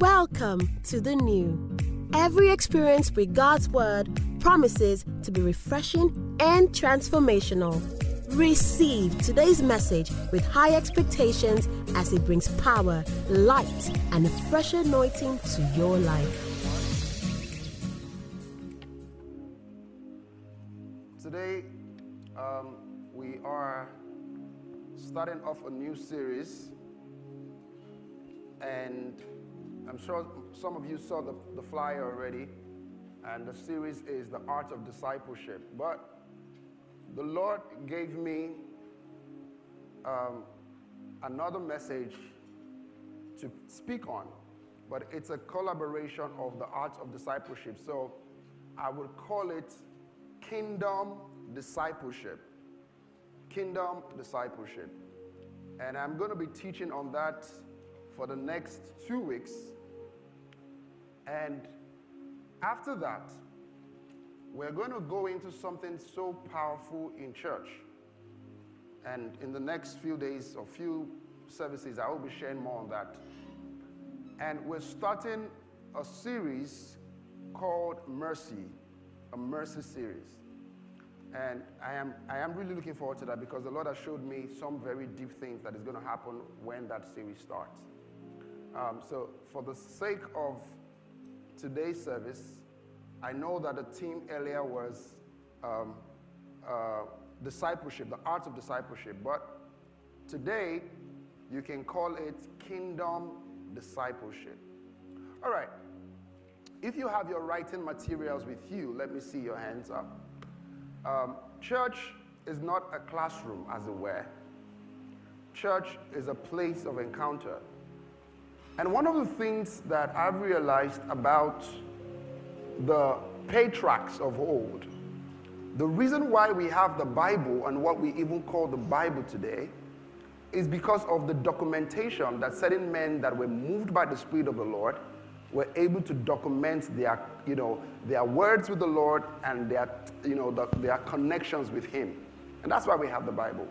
Welcome to the new. Every experience with God's Word promises to be refreshing and transformational. Receive today's message with high expectations as it brings power, light, and a fresh anointing to your life. Today, um, we are starting off a new series, and I'm sure some of you saw the, the flyer already, and the series is The Art of Discipleship. But the Lord gave me um, another message to speak on, but it's a collaboration of the art of discipleship. So I would call it Kingdom Discipleship. Kingdom Discipleship. And I'm going to be teaching on that for the next two weeks. And after that, we're going to go into something so powerful in church. And in the next few days or few services, I will be sharing more on that. And we're starting a series called Mercy, a mercy series. And I am, I am really looking forward to that because the Lord has showed me some very deep things that is going to happen when that series starts. Um, so, for the sake of today's service, I know that the theme earlier was um, uh, discipleship, the art of discipleship, but today you can call it kingdom discipleship. All right. If you have your writing materials with you, let me see your hands up. Um, church is not a classroom, as it were. Church is a place of encounter. And one of the things that I've realized about the patriarchs of old, the reason why we have the Bible and what we even call the Bible today is because of the documentation that certain men that were moved by the Spirit of the Lord were able to document their, you know, their words with the Lord and their, you know, the, their connections with Him. And that's why we have the Bible.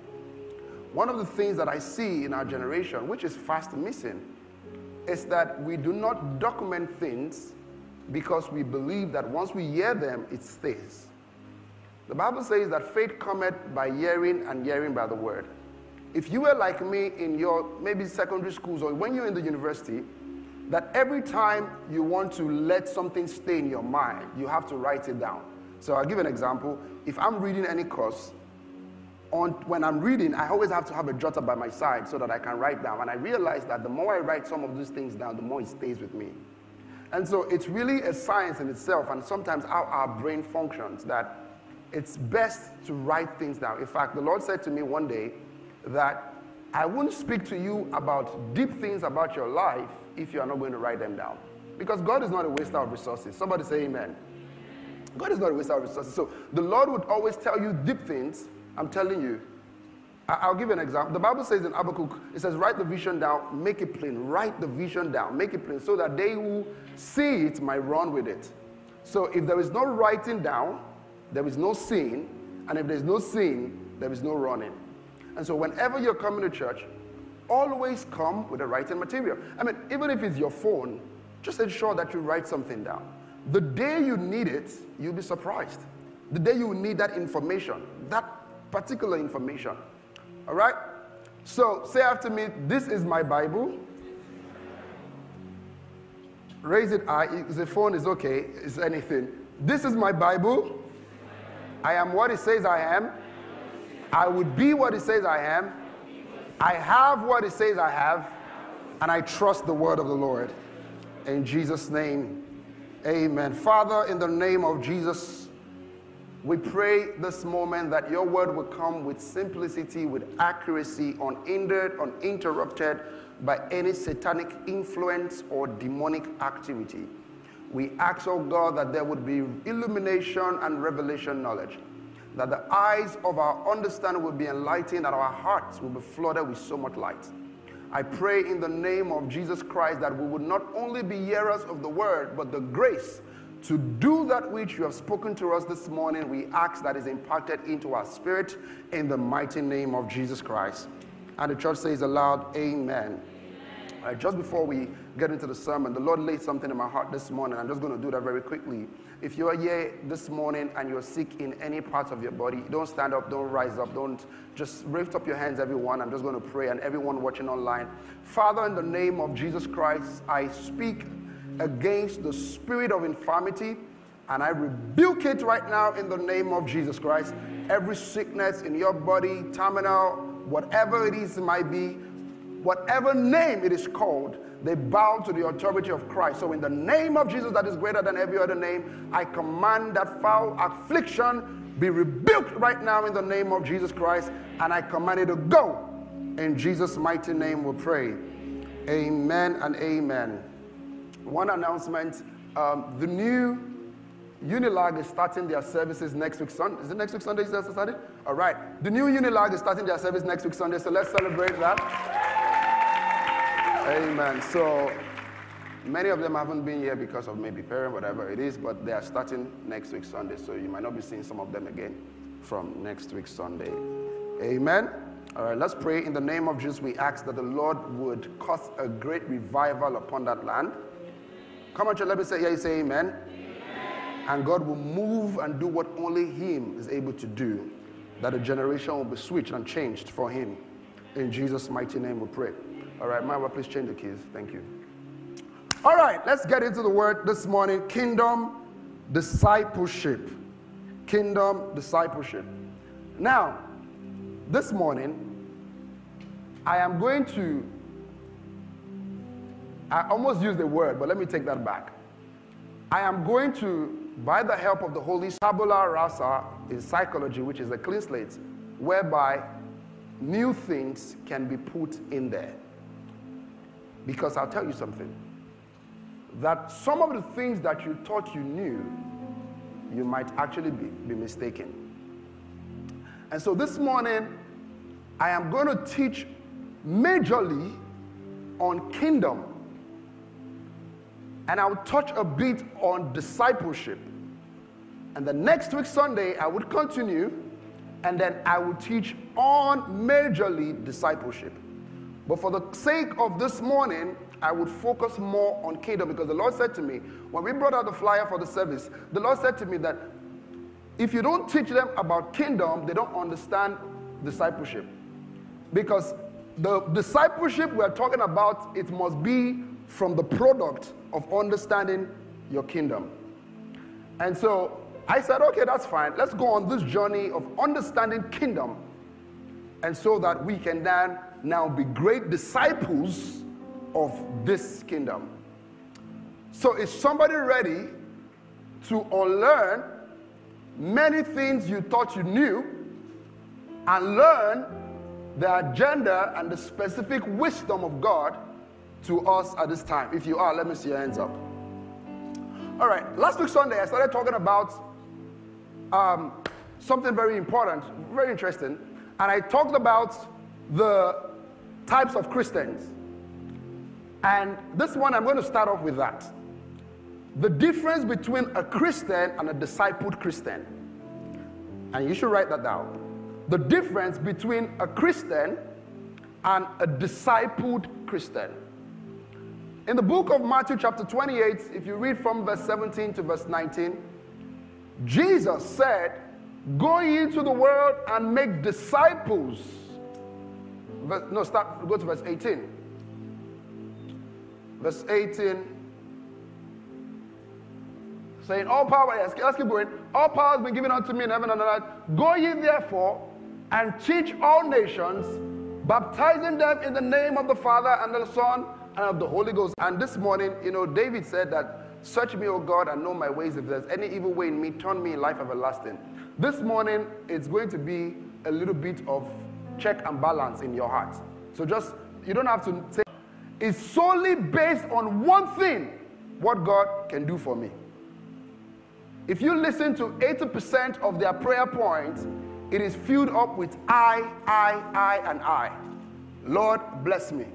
One of the things that I see in our generation, which is fast missing, is that we do not document things because we believe that once we hear them, it stays. The Bible says that faith cometh by hearing and hearing by the word. If you were like me in your maybe secondary schools or when you're in the university, that every time you want to let something stay in your mind, you have to write it down. So I'll give an example. If I'm reading any course, on, when I'm reading, I always have to have a jotter by my side so that I can write down. And I realize that the more I write some of these things down, the more it stays with me. And so it's really a science in itself, and sometimes how our brain functions, that it's best to write things down. In fact, the Lord said to me one day that I wouldn't speak to you about deep things about your life if you are not going to write them down. Because God is not a waster of resources. Somebody say amen. God is not a waster of resources. So the Lord would always tell you deep things. I'm telling you. I'll give you an example. The Bible says in Habakkuk, it says, write the vision down, make it plain. Write the vision down, make it plain, so that they who see it might run with it. So if there is no writing down, there is no seeing. And if there's no seeing, there is no running. And so whenever you're coming to church, always come with a writing material. I mean, even if it's your phone, just ensure that you write something down. The day you need it, you'll be surprised. The day you need that information, that particular information. All right? So say after me, this is my Bible. Raise it. If the phone is okay, is anything. This is my Bible. I am what it says I am. I would be what it says I am. I have what it says I have. And I trust the word of the Lord. In Jesus' name, amen. Father, in the name of Jesus, we pray this moment that your word will come with simplicity, with accuracy, unhindered, uninterrupted by any satanic influence or demonic activity. We ask, oh God, that there would be illumination and revelation knowledge, that the eyes of our understanding will be enlightened, that our hearts will be flooded with so much light. I pray in the name of Jesus Christ that we would not only be hearers of the word, but the grace to do that which you have spoken to us this morning, we ask that is imparted into our spirit in the mighty name of Jesus Christ. And the church says aloud, Amen. Amen. Right, just before we get into the sermon, the Lord laid something in my heart this morning. I'm just going to do that very quickly. If you are here this morning and you're sick in any part of your body, don't stand up, don't rise up, don't just lift up your hands, everyone. I'm just going to pray, and everyone watching online. Father, in the name of Jesus Christ, I speak against the spirit of infirmity and I rebuke it right now in the name of Jesus Christ. Every sickness in your body, terminal, whatever it is it might be, whatever name it is called, they bow to the authority of Christ. So, in the name of Jesus, that is greater than every other name, I command that foul affliction be rebuked right now in the name of Jesus Christ, and I command it to go. In Jesus' mighty name, we pray. Amen and amen. One announcement um, the new Unilag is starting their services next week Sunday. Is it next week Sunday? Is that Sunday? All right. The new Unilag is starting their service next week Sunday, so let's celebrate that. Amen. So many of them haven't been here because of maybe parent, whatever it is, but they are starting next week Sunday. So you might not be seeing some of them again from next week Sunday. Amen. All right, let's pray. In the name of Jesus, we ask that the Lord would cause a great revival upon that land. Come on, let me say, yeah, you say amen. amen. And God will move and do what only Him is able to do, that a generation will be switched and changed for Him. In Jesus' mighty name we pray. All right, Mama, please change the keys. Thank you. All right, let's get into the word this morning kingdom discipleship. Kingdom discipleship. Now, this morning, I am going to, I almost used the word, but let me take that back. I am going to, by the help of the Holy Tabula Rasa in psychology, which is a clean slate, whereby new things can be put in there. Because I'll tell you something that some of the things that you thought you knew, you might actually be, be mistaken. And so this morning, I am going to teach majorly on kingdom. And I'll touch a bit on discipleship. And the next week, Sunday, I would continue, and then I will teach on majorly discipleship. But for the sake of this morning, I would focus more on kingdom because the Lord said to me, when we brought out the flyer for the service, the Lord said to me that if you don't teach them about kingdom, they don't understand discipleship. Because the discipleship we're talking about, it must be from the product of understanding your kingdom. And so I said, okay, that's fine. Let's go on this journey of understanding kingdom. And so that we can then now be great disciples of this kingdom. So, is somebody ready to unlearn many things you thought you knew and learn the agenda and the specific wisdom of God to us at this time? If you are, let me see your hands up. All right, last week Sunday, I started talking about um, something very important, very interesting, and I talked about the types of Christians. And this one, I'm going to start off with that. The difference between a Christian and a discipled Christian. And you should write that down. The difference between a Christian and a discipled Christian. In the book of Matthew, chapter 28, if you read from verse 17 to verse 19, Jesus said, Go into the world and make disciples no, start, go to verse 18. Verse 18. Saying, All power, yes, let's keep going. All power has been given unto me in heaven and on earth. Go ye therefore and teach all nations, baptizing them in the name of the Father and the Son and of the Holy Ghost. And this morning, you know, David said that, Search me, O God, and know my ways. If there's any evil way in me, turn me in life everlasting. This morning, it's going to be a little bit of check and balance in your heart. So just, you don't have to say, it's solely based on one thing what God can do for me. If you listen to 80% of their prayer points, it is filled up with I, I, I, and I. Lord, bless me.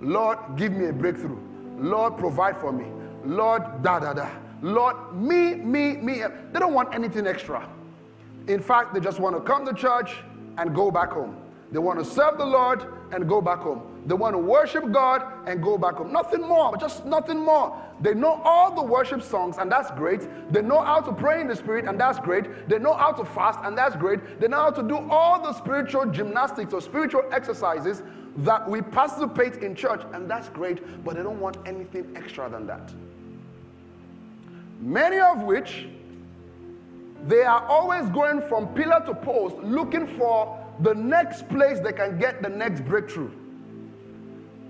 Lord, give me a breakthrough. Lord, provide for me. Lord, da, da, da. Lord, me, me, me. They don't want anything extra. In fact, they just want to come to church and go back home. They want to serve the Lord and go back home. They want to worship God and go back home. Nothing more, just nothing more. They know all the worship songs, and that's great. They know how to pray in the spirit, and that's great. They know how to fast, and that's great. They know how to do all the spiritual gymnastics or spiritual exercises that we participate in church, and that's great, but they don't want anything extra than that. Many of which they are always going from pillar to post looking for the next place they can get the next breakthrough.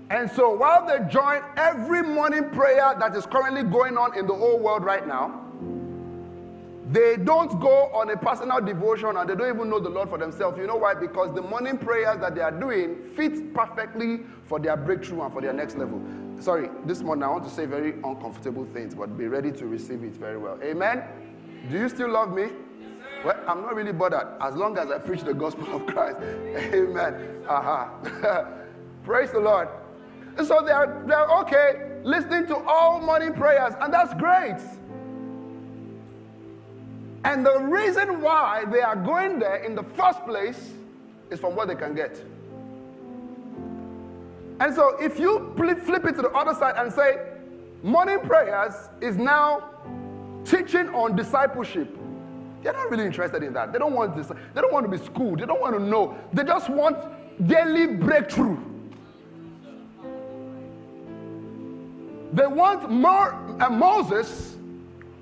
And so while they join every morning prayer that is currently going on in the whole world right now, they don't go on a personal devotion and they don't even know the Lord for themselves. You know why? Because the morning prayers that they are doing fit perfectly for their breakthrough and for their next level. Sorry, this morning I want to say very uncomfortable things, but be ready to receive it very well. Amen? Do you still love me? Well, I'm not really bothered as long as I preach the gospel of Christ. Amen. Aha. Uh-huh. Praise the Lord. So they're, they're okay listening to all morning prayers, and that's great. And the reason why they are going there in the first place is from what they can get. And so if you flip it to the other side and say, morning prayers is now teaching on discipleship. They're not really interested in that. They don't want this. They don't want to be schooled. They don't want to know. They just want daily breakthrough. They want more uh, Moses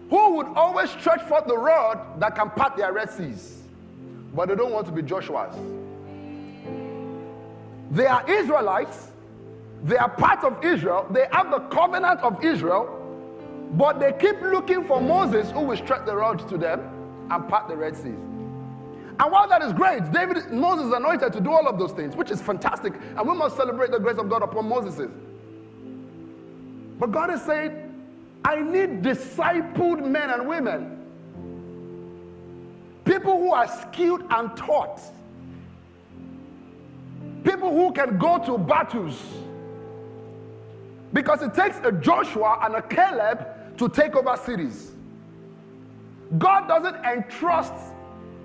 who would always stretch forth the rod that can part their Red Seas. But they don't want to be Joshua's. They are Israelites. They are part of Israel. They have the covenant of Israel. But they keep looking for Moses who will stretch the rod to them and part the Red Seas. And while that is great, David, Moses is anointed to do all of those things, which is fantastic. And we must celebrate the grace of God upon Moses. But God is saying, I need discipled men and women. People who are skilled and taught. People who can go to battles. Because it takes a Joshua and a Caleb to take over cities. God doesn't entrust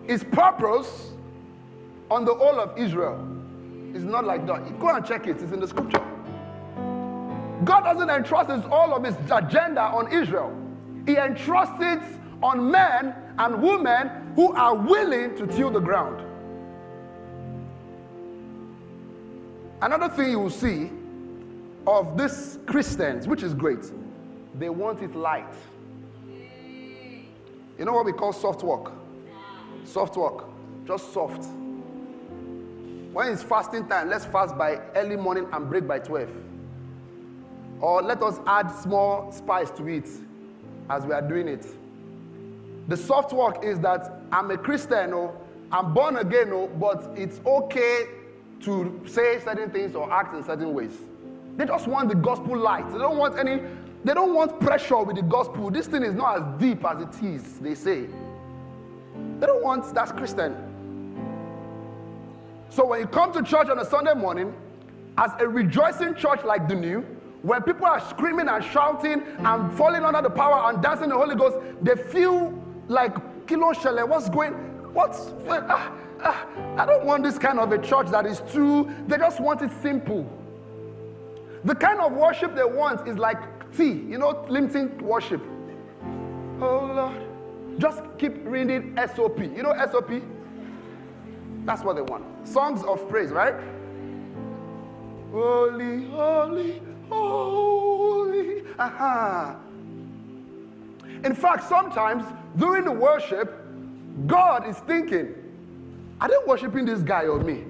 his purpose on the whole of Israel. It's not like that. Go and check it, it's in the scripture. God doesn't entrust all of his agenda on Israel. He entrusts it on men and women who are willing to till the ground. Another thing you will see of these Christians, which is great, they want it light. You know what we call soft work? Soft work. Just soft. When it's fasting time, let's fast by early morning and break by 12. Or let us add small spice to it as we are doing it. The soft work is that I'm a Christian, oh, I'm born again, oh, but it's okay to say certain things or act in certain ways. They just want the gospel light. They don't want any, they don't want pressure with the gospel. This thing is not as deep as it is, they say. They don't want that's Christian. So when you come to church on a Sunday morning, as a rejoicing church like the new, when people are screaming and shouting and falling under the power and dancing the Holy Ghost, they feel like Kilo Shele, what's going what's uh, uh, I don't want this kind of a church that is too, they just want it simple. The kind of worship they want is like tea, you know, limiting worship. Oh Lord. Just keep reading SOP. You know SOP? That's what they want. Songs of praise, right? Holy, holy, holy. Aha. In fact, sometimes during the worship, God is thinking, are they worshiping this guy or me?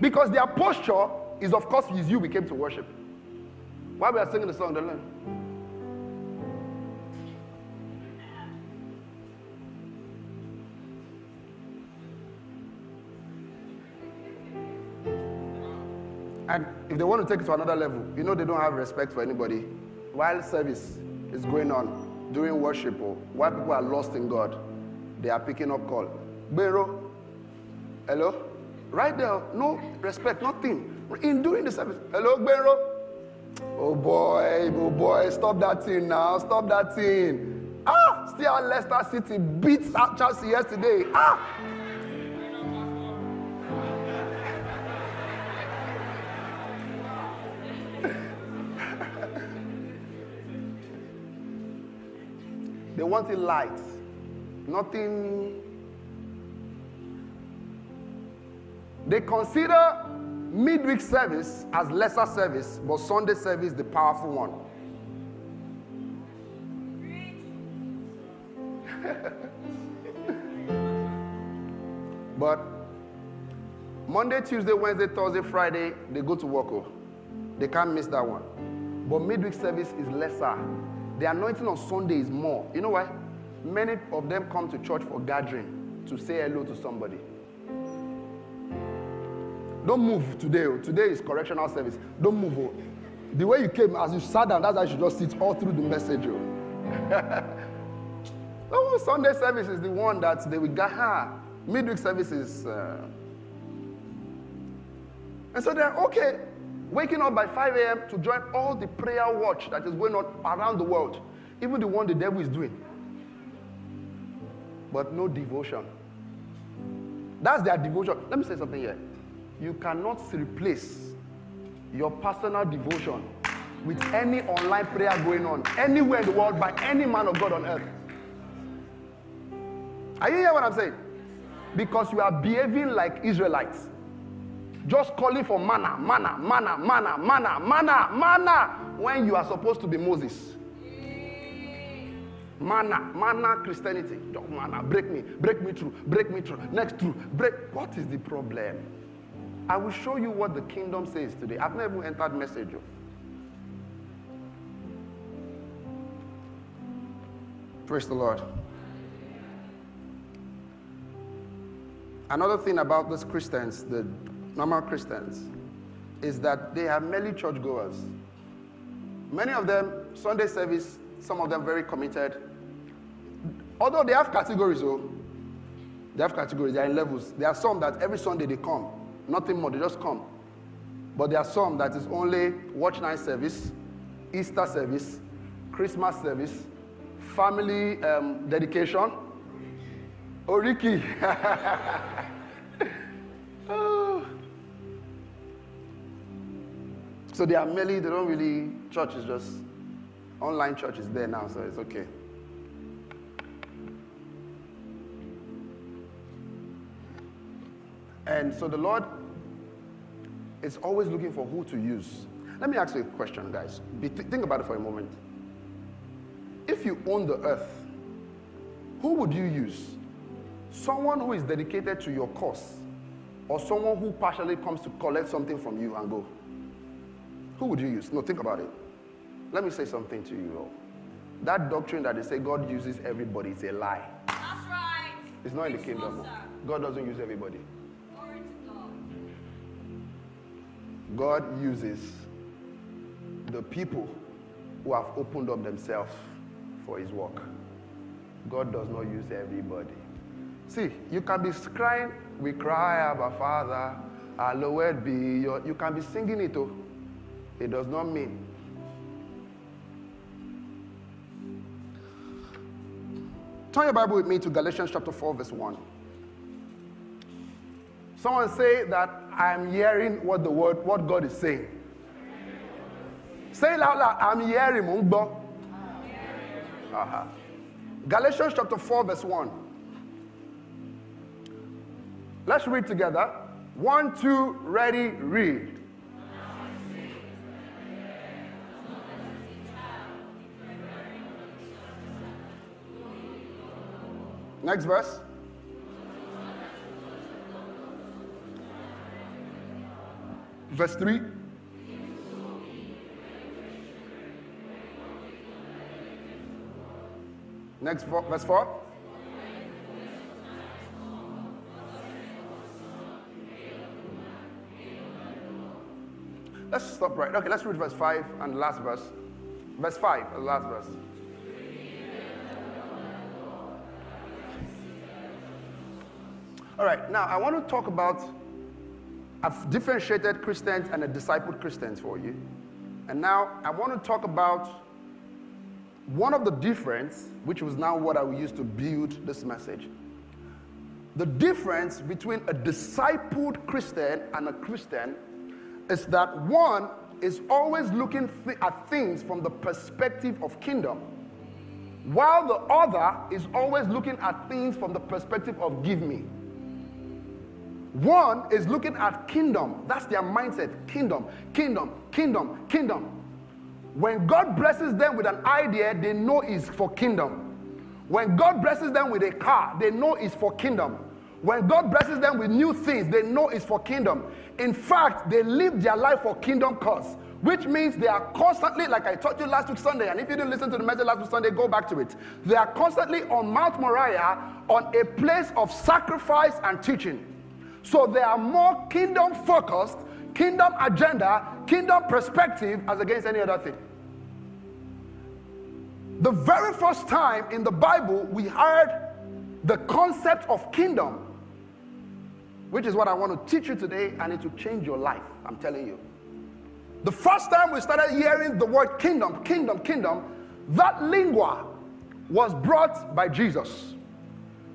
Because their posture is, of course, is you we came to worship. While we are singing the song, the learn. If they want to take it to another level, you know they don't have respect for anybody. While service is going on, during worship, or while people are lost in God, they are picking up call. Bero, hello? Right there, no respect, nothing. In doing the service, hello, Bero. Oh boy, oh boy, stop that thing now, stop that thing. Ah, still Leicester City beats Chelsea yesterday. Ah. They want it light. Nothing. They consider midweek service as lesser service, but Sunday service the powerful one. but Monday, Tuesday, Wednesday, Thursday, Friday, they go to work. Oh. They can't miss that one. But midweek service is lesser. The anointing on Sunday is more. You know why? Many of them come to church for gathering to say hello to somebody. Don't move today. Oh. Today is correctional service. Don't move. Oh. The way you came, as you sat down, that's how you should just sit all through the message. Oh. oh Sunday service is the one that they will get. Ha. Midweek service is. Uh... and so they're okay waking up by 5 a.m. to join all the prayer watch that is going on around the world, even the one the devil is doing. But no devotion. That's their devotion. Let me say something here. You cannot replace your personal devotion with any online prayer going on anywhere in the world by any man of God on earth. Are you hearing what I'm saying? Because you are behaving like Israelites just calling for manna, manna, manna, manna, manna, manna, manna, when you are supposed to be Moses. Manna, manna Christianity. Don't Manna, break me, break me through, break me through, next through, break. What is the problem? I will show you what the kingdom says today. I've never entered message. Oh. Praise the Lord. Another thing about these Christians, the normal Christians, is that they are merely churchgoers. Many of them, Sunday service, some of them very committed. Although they have categories, oh, they have categories, they are in levels. There are some that every Sunday they come, nothing more, they just come. But there are some that is only watch night service, Easter service, Christmas service, family um, dedication. Oriki. oh. So they are merely, they don't really, church is just, online church is there now, so it's okay. And so the Lord is always looking for who to use. Let me ask you a question, guys. think about it for a moment. If you own the earth, who would you use? Someone who is dedicated to your cause, or someone who partially comes to collect something from you and go? Who would you use? No, think about it. Let me say something to you all. That doctrine that they say God uses everybody is a lie. That's right. It's not in the kingdom. God doesn't use everybody. God uses the people who have opened up themselves for his work. God does not use everybody. See, you can be crying, we cry, Abba Father, hallowed be your. You can be singing it, oh. It does not mean Turn your Bible with me to Galatians chapter 4, verse 1. Someone say that I'm hearing what the word, what God is saying. Say it loud. I'm hearing. Mungbo. Uh-huh. Galatians chapter 4, verse 1. Let's read together. One, two, ready, read. Next verse. Verse 3. Next verse 4. Let's stop right. Okay, let's read verse 5 and last verse. Verse 5, the last verse. All right, now I want to talk about I've differentiated Christians and a discipled Christians for you. And now I want to talk about one of the difference, which was now what I will use to build this message. The difference between a discipled Christian and a Christian is that one is always looking th- at things from the perspective of kingdom. while the other is always looking at things from the perspective of give me. One is looking at kingdom. That's their mindset. Kingdom, kingdom, kingdom, kingdom. When God blesses them with an idea, they know it's for kingdom. When God blesses them with a car, they know it's for kingdom. When God blesses them with new things, they know it's for kingdom. In fact, they live their life for kingdom cause, which means they are constantly, like I taught you last week Sunday, and if you didn't listen to the message last week Sunday, go back to it. They are constantly on Mount Moriah on a place of sacrifice and teaching. So they are more kingdom focused, kingdom agenda, kingdom perspective as against any other thing. The very first time in the Bible we heard the concept of kingdom, which is what I want to teach you today, and it will change your life. I'm telling you. The first time we started hearing the word kingdom, kingdom, kingdom, that lingua was brought by Jesus.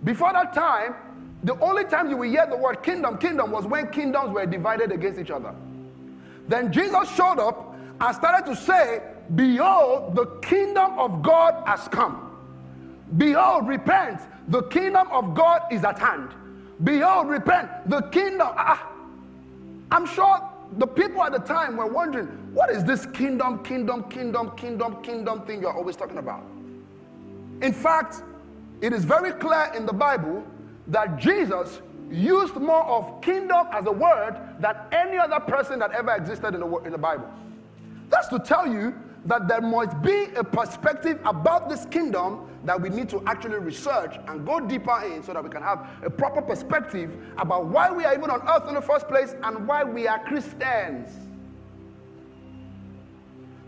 Before that time, the only time you will hear the word kingdom, kingdom was when kingdoms were divided against each other. Then Jesus showed up and started to say, Behold, the kingdom of God has come. Behold, repent, the kingdom of God is at hand. Behold, repent, the kingdom. Ah, I'm sure the people at the time were wondering, what is this kingdom, kingdom, kingdom, kingdom, kingdom thing you're always talking about? In fact, it is very clear in the Bible that Jesus used more of kingdom as a word than any other person that ever existed in the, in the Bible. That's to tell you that there must be a perspective about this kingdom that we need to actually research and go deeper in so that we can have a proper perspective about why we are even on earth in the first place and why we are Christians.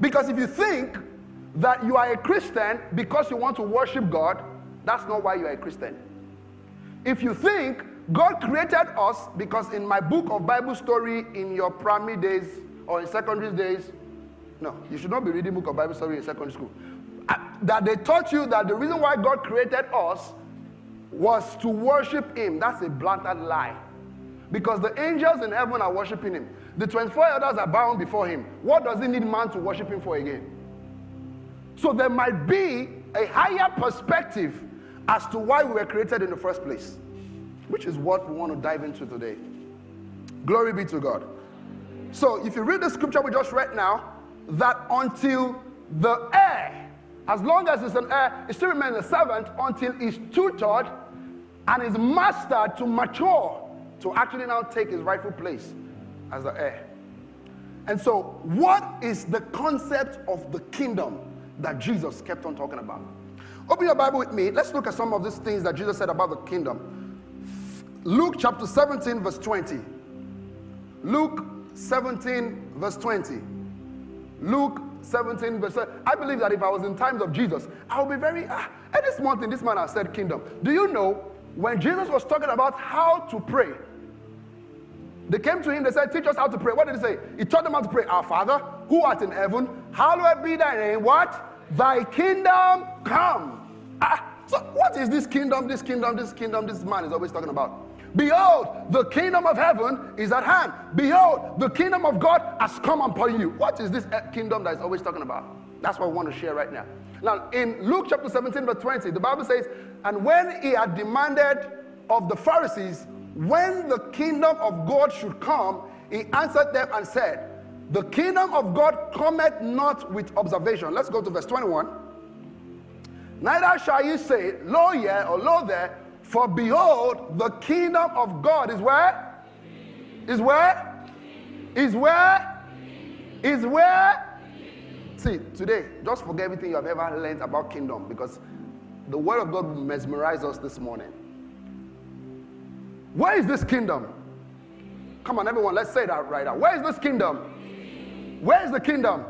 Because if you think that you are a Christian because you want to worship God, that's not why you are a Christian. If you think God created us, because in my book of Bible story in your primary days or in secondary days, no, you should not be reading book of Bible story in secondary school. That they taught you that the reason why God created us was to worship Him. That's a blatant lie. Because the angels in heaven are worshiping Him. The 24 elders are bound before Him. What does He need man to worship Him for again? So there might be a higher perspective as to why we were created in the first place, which is what we want to dive into today. Glory be to God. So, if you read the scripture we just read now, that until the heir, as long as it's an heir, it still remains a servant until he's tutored and is mastered to mature to actually now take his rightful place as the heir. And so, what is the concept of the kingdom that Jesus kept on talking about? Open your Bible with me. Let's look at some of these things that Jesus said about the kingdom. Luke chapter 17, verse 20. Luke 17, verse 20. Luke 17, verse 20. I believe that if I was in times of Jesus, I would be very. Ah, and this one thing, this man has said kingdom. Do you know when Jesus was talking about how to pray? They came to him, they said, Teach us how to pray. What did he say? He taught them how to pray. Our Father, who art in heaven, hallowed be thy name. What? Thy kingdom come. Ah, so, what is this kingdom, this kingdom, this kingdom, this man is always talking about? Behold, the kingdom of heaven is at hand. Behold, the kingdom of God has come upon you. What is this eh, kingdom that is always talking about? That's what we want to share right now. Now, in Luke chapter 17, verse 20, the Bible says, And when he had demanded of the Pharisees when the kingdom of God should come, he answered them and said, The kingdom of God cometh not with observation. Let's go to verse 21. Neither shall you say, Lo here or lo there, for behold, the kingdom of God is where? Is where? Is where? Is where? See, today, just forget everything you have ever learned about kingdom because the word of God will mesmerize us this morning. Where is this kingdom? Come on, everyone, let's say that right now. Where is this kingdom? Where is the kingdom?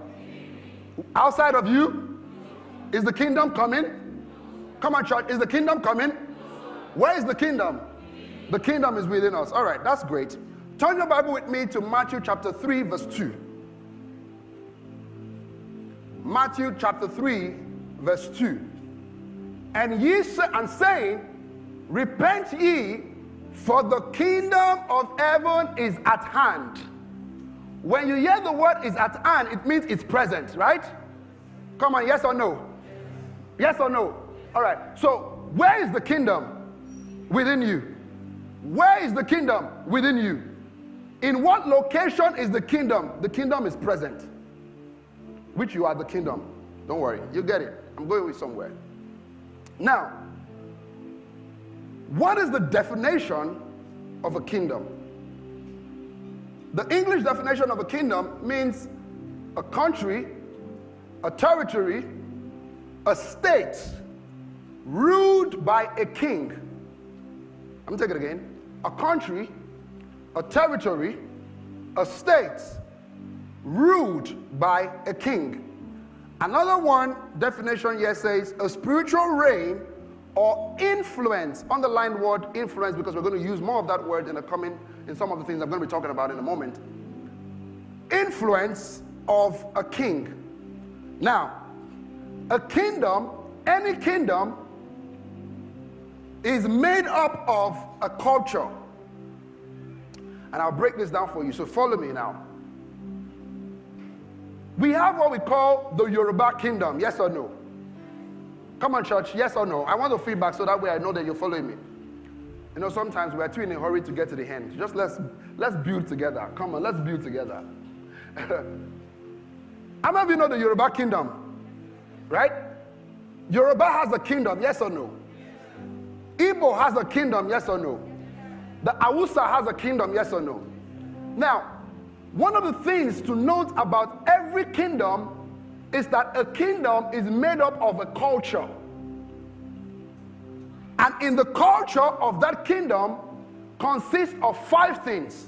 Outside of you? Is the kingdom coming? Come on, church. Is the kingdom coming? Where is the kingdom? The kingdom is within us. All right, that's great. Turn your Bible with me to Matthew chapter 3, verse 2. Matthew chapter 3, verse 2. And ye say, and saying, Repent ye, for the kingdom of heaven is at hand. When you hear the word is at hand, it means it's present, right? Come on, yes or no? Yes or no? All right. So, where is the kingdom? Within you. Where is the kingdom? Within you. In what location is the kingdom? The kingdom is present. Which you are the kingdom. Don't worry. You get it. I'm going with somewhere. Now, what is the definition of a kingdom? The English definition of a kingdom means a country, a territory, a state ruled by a king. I'm to take it again. A country, a territory, a state ruled by a king. Another one definition here says a spiritual reign or influence. Underline word influence because we're going to use more of that word in the coming in some of the things I'm going to be talking about in a moment. Influence of a king. Now, a kingdom, any kingdom, is made up of a culture. And I'll break this down for you. So follow me now. We have what we call the Yoruba kingdom, yes or no? Come on, church, yes or no? I want the feedback so that way I know that you're following me. You know, sometimes we're too in a hurry to get to the end. Just let's let's build together. Come on, let's build together. How many of you know the Yoruba kingdom? Right? Yoruba has a kingdom, yes or no? Igbo has a kingdom, yes or no? The Hausa has a kingdom, yes or no? Now, one of the things to note about every kingdom is that a kingdom is made up of a culture. And in the culture of that kingdom consists of five things.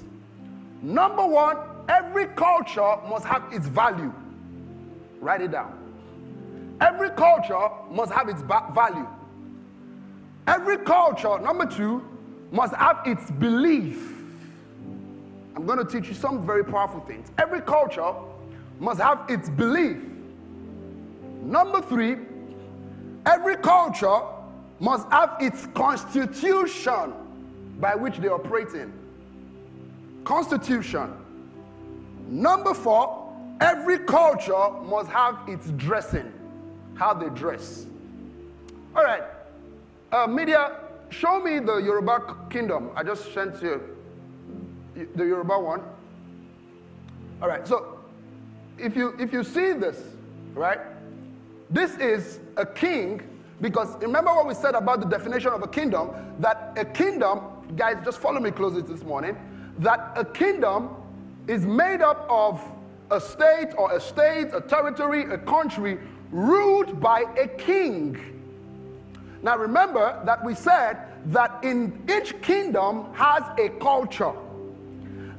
Number one, every culture must have its value. Write it down. Every culture must have its value. Every culture, number two, must have its belief. I'm going to teach you some very powerful things. Every culture must have its belief. Number three, every culture must have its constitution by which they operate in. Constitution. Number four, every culture must have its dressing, how they dress. All right, uh, media, show me the Yoruba kingdom. I just sent you the Yoruba one. All right, so if you if you see this, right, this is a king because remember what we said about the definition of a kingdom that a kingdom, guys, just follow me closely this morning, that a kingdom is made up of a state or a state, a territory, a country ruled by a king. Now remember that we said that in each kingdom has a culture.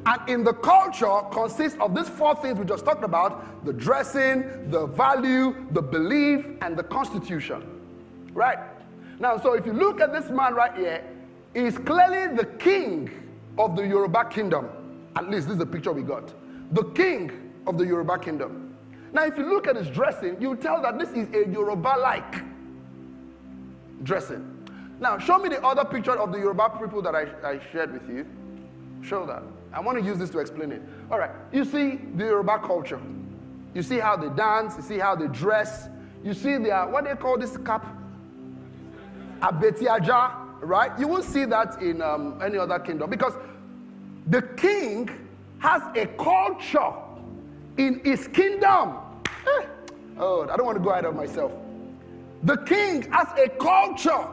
And in the culture consists of these four things we just talked about the dressing, the value, the belief, and the constitution. Right? Now, so if you look at this man right here, he's clearly the king of the Yoruba kingdom. At least this is the picture we got. The king of the Yoruba kingdom. Now, if you look at his dressing, you tell that this is a Yoruba like dressing. Now, show me the other picture of the Yoruba people that I, I shared with you. Show that. I want to use this to explain it. All right. You see the Yoruba culture. You see how they dance. You see how they dress. You see their, what they call this cap? Abetiaja, right? You won't see that in um, any other kingdom because the king has a culture in his kingdom. Eh. Oh, I don't want to go ahead of myself. The king has a culture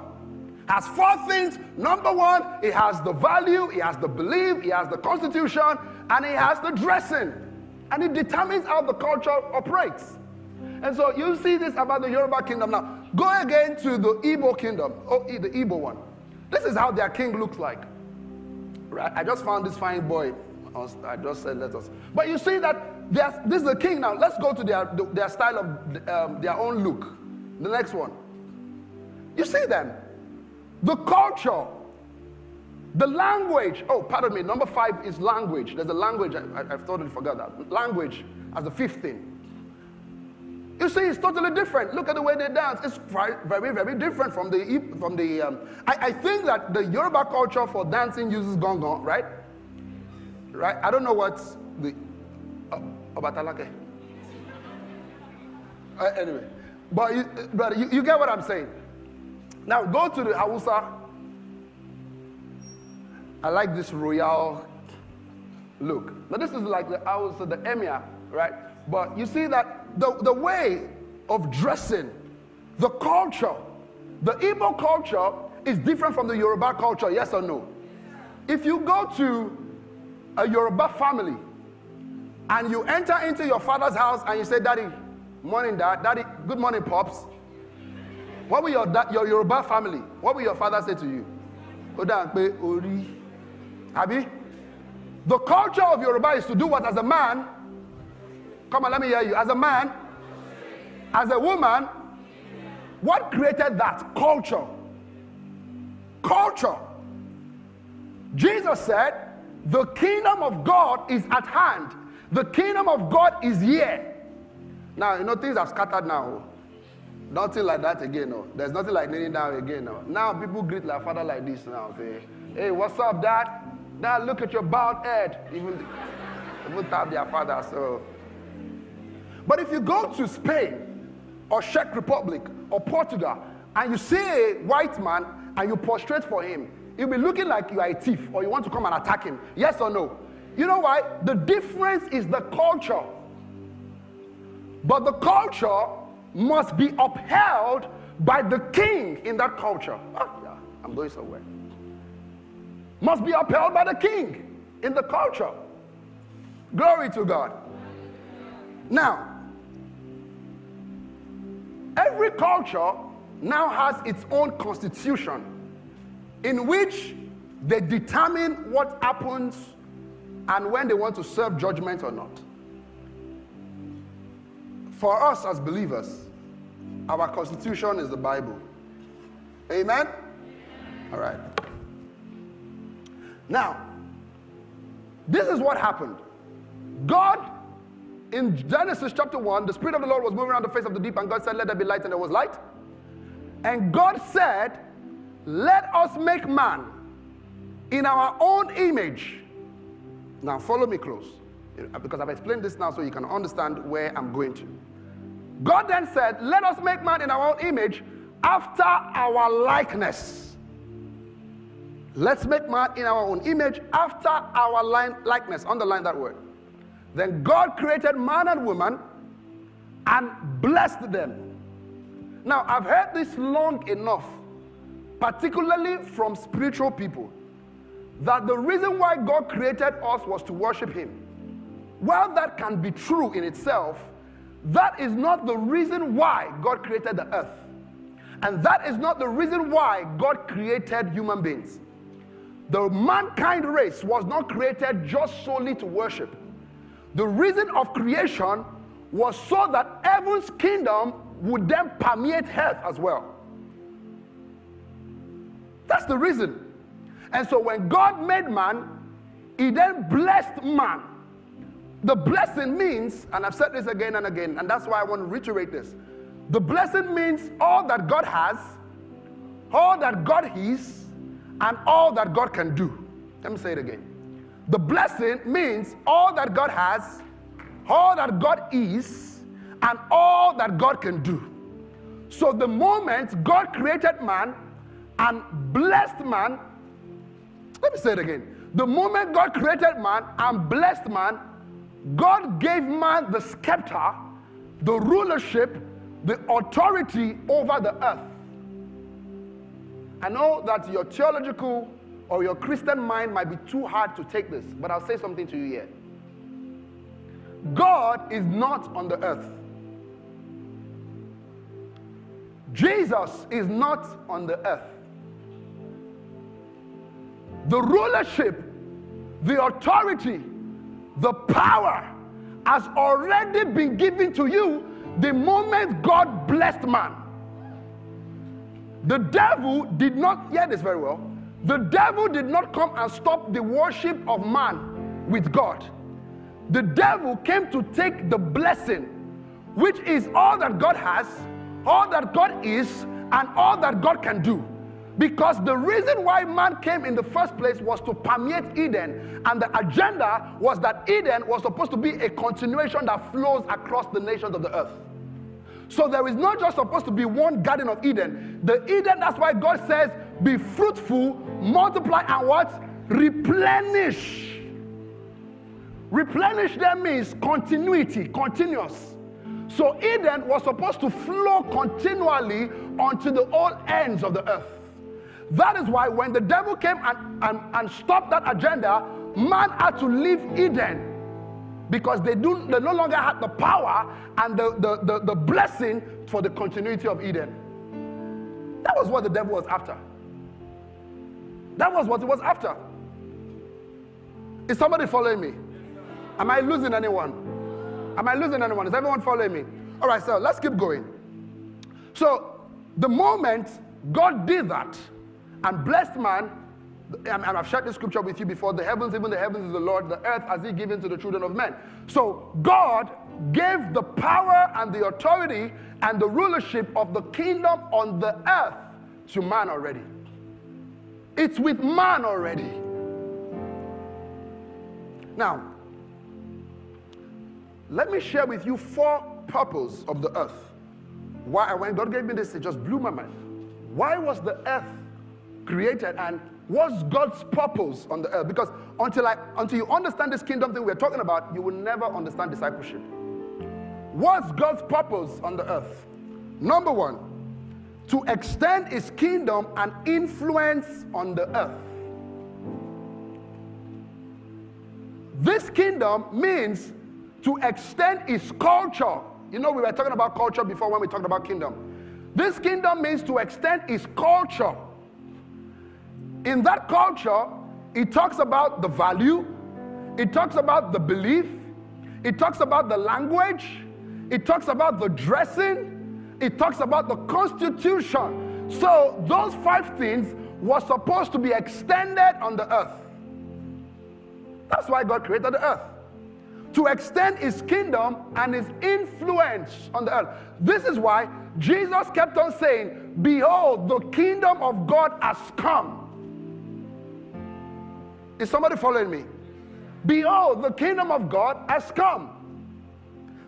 has four things. Number one, he has the value, he has the belief, he has the constitution, and he has the dressing. And it determines how the culture operates. And so you see this about the Yoruba kingdom. Now, go again to the Igbo kingdom, oh, the Igbo one. This is how their king looks like. Right? I just found this fine boy. I just said, let us. But you see that this is the king now. Let's go to their, their style of um, their own look. The next one. You see them the culture, the language. Oh, pardon me. Number five is language. There's a language. I, I, have totally forgot that. Language as the fifth thing. You see, it's totally different. Look at the way they dance. It's very, very different from the. From the um, I, I think that the Yoruba culture for dancing uses gong gong, right? Right? I don't know what's the. Uh, Obatalake. Uh, anyway, but, you, but you, you get what I'm saying. Now go to the Hausa. I like this royal look. Now this is like the Hausa, the emir, right? But you see that the, the way of dressing, the culture, the Igbo culture is different from the Yoruba culture, yes or no? If you go to a Yoruba family and you enter into your father's house and you say, Daddy, morning, dad, daddy, good morning, pops. What will your, your Yoruba family, what will your father say to you? Abi? The culture of Yoruba is to do what as a man? Come on, let me hear you. As a man, as a woman, what created that? Culture. Culture. Jesus said, The kingdom of God is at hand. The kingdom of God is here. Now, you know, things have scattered now. Oh. Nothing like that again. No. There's nothing like kneeling down again. No. Now people greet like father like this now. Say, hey, what's up, dad? Dad, look at your bald head. Even, even tap their father. So, but if you go to Spain or Czech Republic or Portugal and you see a white man and you prostrate for him, he'll be looking like you are a thief or you want to come and attack him. Yes or no? You know why? The difference is the culture. But the culture must be upheld by the king in that culture. Oh, yeah, I'm going somewhere. Must be upheld by the king in the culture. Glory to God. Now, every culture now has its own constitution in which they determine what happens and when they want to serve judgment or not. For us as believers, our constitution is the Bible. Amen? All right. Now, this is what happened. God, in Genesis chapter 1, the Spirit of the Lord was moving around the face of the deep, and God said, Let there be light, and there was light. And God said, Let us make man in our own image now, follow me close, because I've explained this now so you can understand where I'm going to. God then said, Let us make man in our own image after our likeness. Let's make man in our own image after our line, likeness. Underline that word. Then God created man and woman and blessed them. Now, I've heard this long enough, particularly from spiritual people that the reason why God created us was to worship Him. While that can be true in itself, that is not the reason why God created the earth. And that is not the reason why God created human beings. The mankind race was not created just solely to worship. The reason of creation was so that heaven's kingdom would then permeate earth as well. That's the reason. And so when God made man, he then blessed man. The blessing means, and I've said this again and again, and that's why I want to reiterate this. The blessing means all that God has, all that God is, and all that God can do. Let me say it again. The blessing means all that God has, all that God is, and all that God can do. So the moment God created man and blessed man, let me say it again. The moment God created man and blessed man, God gave man the scepter, the rulership, the authority over the earth. I know that your theological or your Christian mind might be too hard to take this, but I'll say something to you here. God is not on the earth. Jesus is not on the earth the rulership, the authority, the power has already been given to you the moment God blessed man. The devil did not, hear this very well, the devil did not come and stop the worship of man with God. The devil came to take the blessing, which is all that God has, all that God is, and all that God can do. Because the reason why man came in the first place was to permeate Eden, and the agenda was that Eden was supposed to be a continuation that flows across the nations of the earth. So there is not just supposed to be one Garden of Eden. The Eden, that's why God says, be fruitful, multiply, and what? Replenish. Replenish them means continuity, continuous. So Eden was supposed to flow continually onto the all ends of the earth. That is why when the devil came and, and, and stopped that agenda, man had to leave Eden because they, do, they no longer had the power and the, the, the, the blessing for the continuity of Eden. That was what the devil was after. That was what he was after. Is somebody following me? Am I losing anyone? Am I losing anyone? Is everyone following me? All right, so let's keep going. So, the moment God did that and blessed man, and I've shared this scripture with you before the heavens, even the heavens is the Lord, the earth has He given to the children of men. So, God gave the power and the authority and the rulership of the kingdom on the earth to man already. It's with man already. Now, let me share with you four purposes of the earth. Why, when God gave me this, it just blew my mind. Why was the earth created and what's God's purpose on the earth? Because until, I, until you understand this kingdom thing we're talking about, you will never understand discipleship. What's God's purpose on the earth? Number one, to extend his kingdom and influence on the earth. This kingdom means to extend his culture. You know, we were talking about culture before when we talked about kingdom. This kingdom means to extend his culture. In that culture, it talks about the value, it talks about the belief, it talks about the language, it talks about the dressing, it talks about the constitution. So, those five things were supposed to be extended on the earth. That's why God created the earth to extend his kingdom and his influence on the earth. This is why Jesus kept on saying, Behold, the kingdom of God has come. Is somebody following me? Behold, the kingdom of God has come.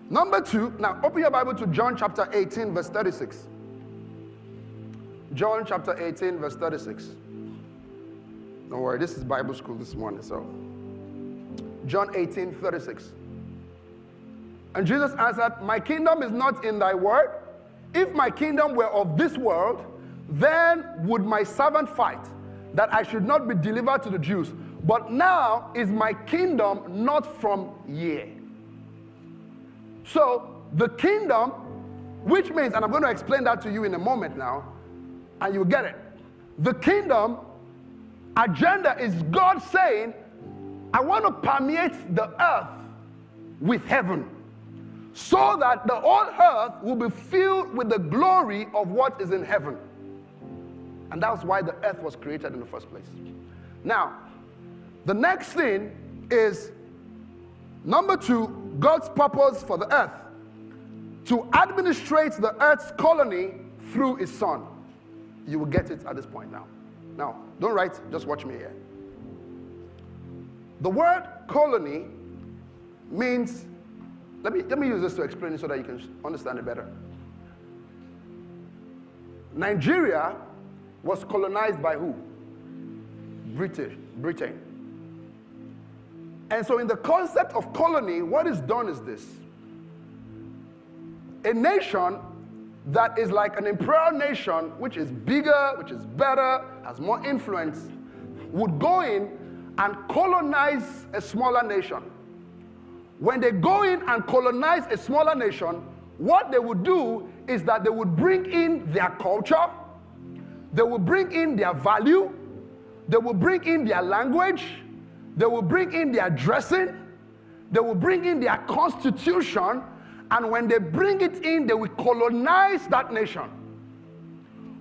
Number two, now open your Bible to John chapter 18, verse 36. John chapter 18, verse 36. Don't worry, this is Bible school this morning, so John 18, 36. And Jesus answered, My kingdom is not in thy word. If my kingdom were of this world, then would my servant fight, that I should not be delivered to the Jews. But now is my kingdom not from here. So the kingdom, which means, and I'm going to explain that to you in a moment now, and you'll get it. The kingdom agenda is God saying, I want to permeate the earth with heaven so that the whole earth will be filled with the glory of what is in heaven. And that's why the earth was created in the first place. Now, the next thing is number two, God's purpose for the earth to administrate the earth's colony through his son. You will get it at this point now. Now, don't write, just watch me here. The word colony means, let me, let me use this to explain it so that you can understand it better. Nigeria was colonized by who? British, Britain. And so, in the concept of colony, what is done is this a nation that is like an imperial nation, which is bigger, which is better, has more influence, would go in and colonize a smaller nation. When they go in and colonize a smaller nation, what they would do is that they would bring in their culture, they would bring in their value, they would bring in their language, they will bring in their dressing, they will bring in their constitution, and when they bring it in, they will colonize that nation.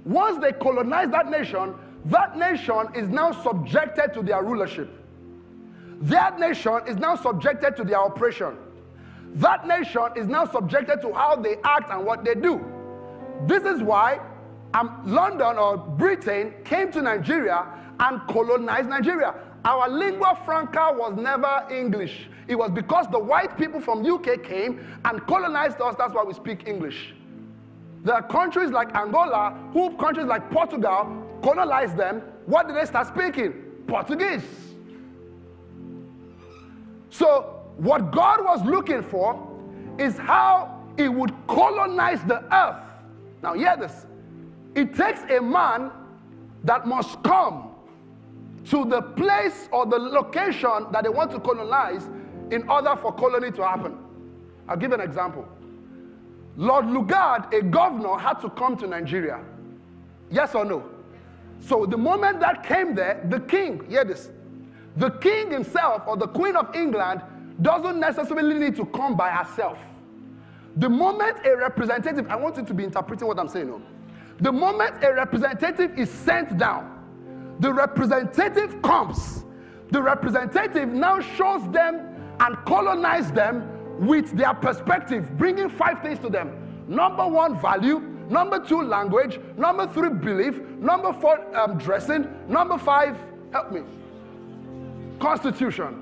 Once they colonize that nation, that nation is now subjected to their rulership. That nation is now subjected to their oppression. That nation is now subjected to how they act and what they do. This is why um, London or Britain came to Nigeria and colonized Nigeria. Our lingua franca was never English. It was because the white people from UK came and colonized us. That's why we speak English. There are countries like Angola who countries like Portugal colonized them. What did they start speaking? Portuguese. So, what God was looking for is how He would colonize the earth. Now, hear this. It takes a man that must come to the place or the location that they want to colonize in order for colony to happen. I'll give an example. Lord Lugard, a governor, had to come to Nigeria. Yes or no? So the moment that came there, the king, hear this, the king himself or the queen of England doesn't necessarily need to come by herself. The moment a representative, I want you to be interpreting what I'm saying. No? The moment a representative is sent down, the representative comes. The representative now shows them and colonize them with their perspective, bringing five things to them. Number one, value. Number two, language. Number three, belief. Number four, um, dressing. Number five, help me, constitution.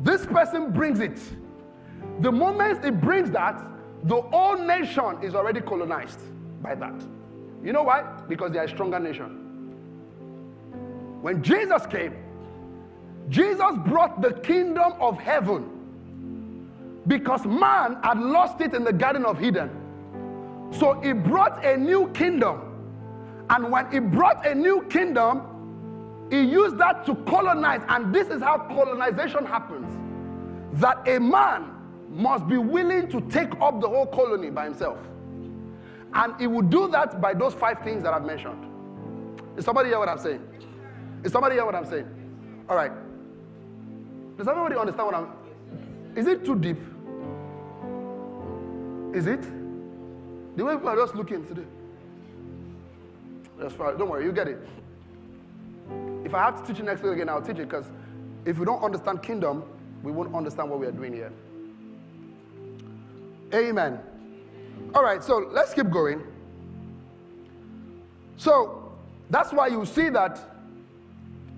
This person brings it. The moment it brings that, the whole nation is already colonized by that. You know why? Because they are a stronger nation. When Jesus came, Jesus brought the kingdom of heaven because man had lost it in the Garden of Eden. So he brought a new kingdom. And when he brought a new kingdom, he used that to colonize. And this is how colonization happens that a man must be willing to take up the whole colony by himself. And he will do that by those five things that I've mentioned. Is somebody hear what I'm saying? Is somebody hear what I'm saying? All right. Does everybody understand what I'm Is it too deep? Is it? The way people are just looking today. That's fine. Don't worry, you get it. If I have to teach it next week again, I'll teach it because if we don't understand kingdom, we won't understand what we are doing here. Amen. All right, so let's keep going. So that's why you see that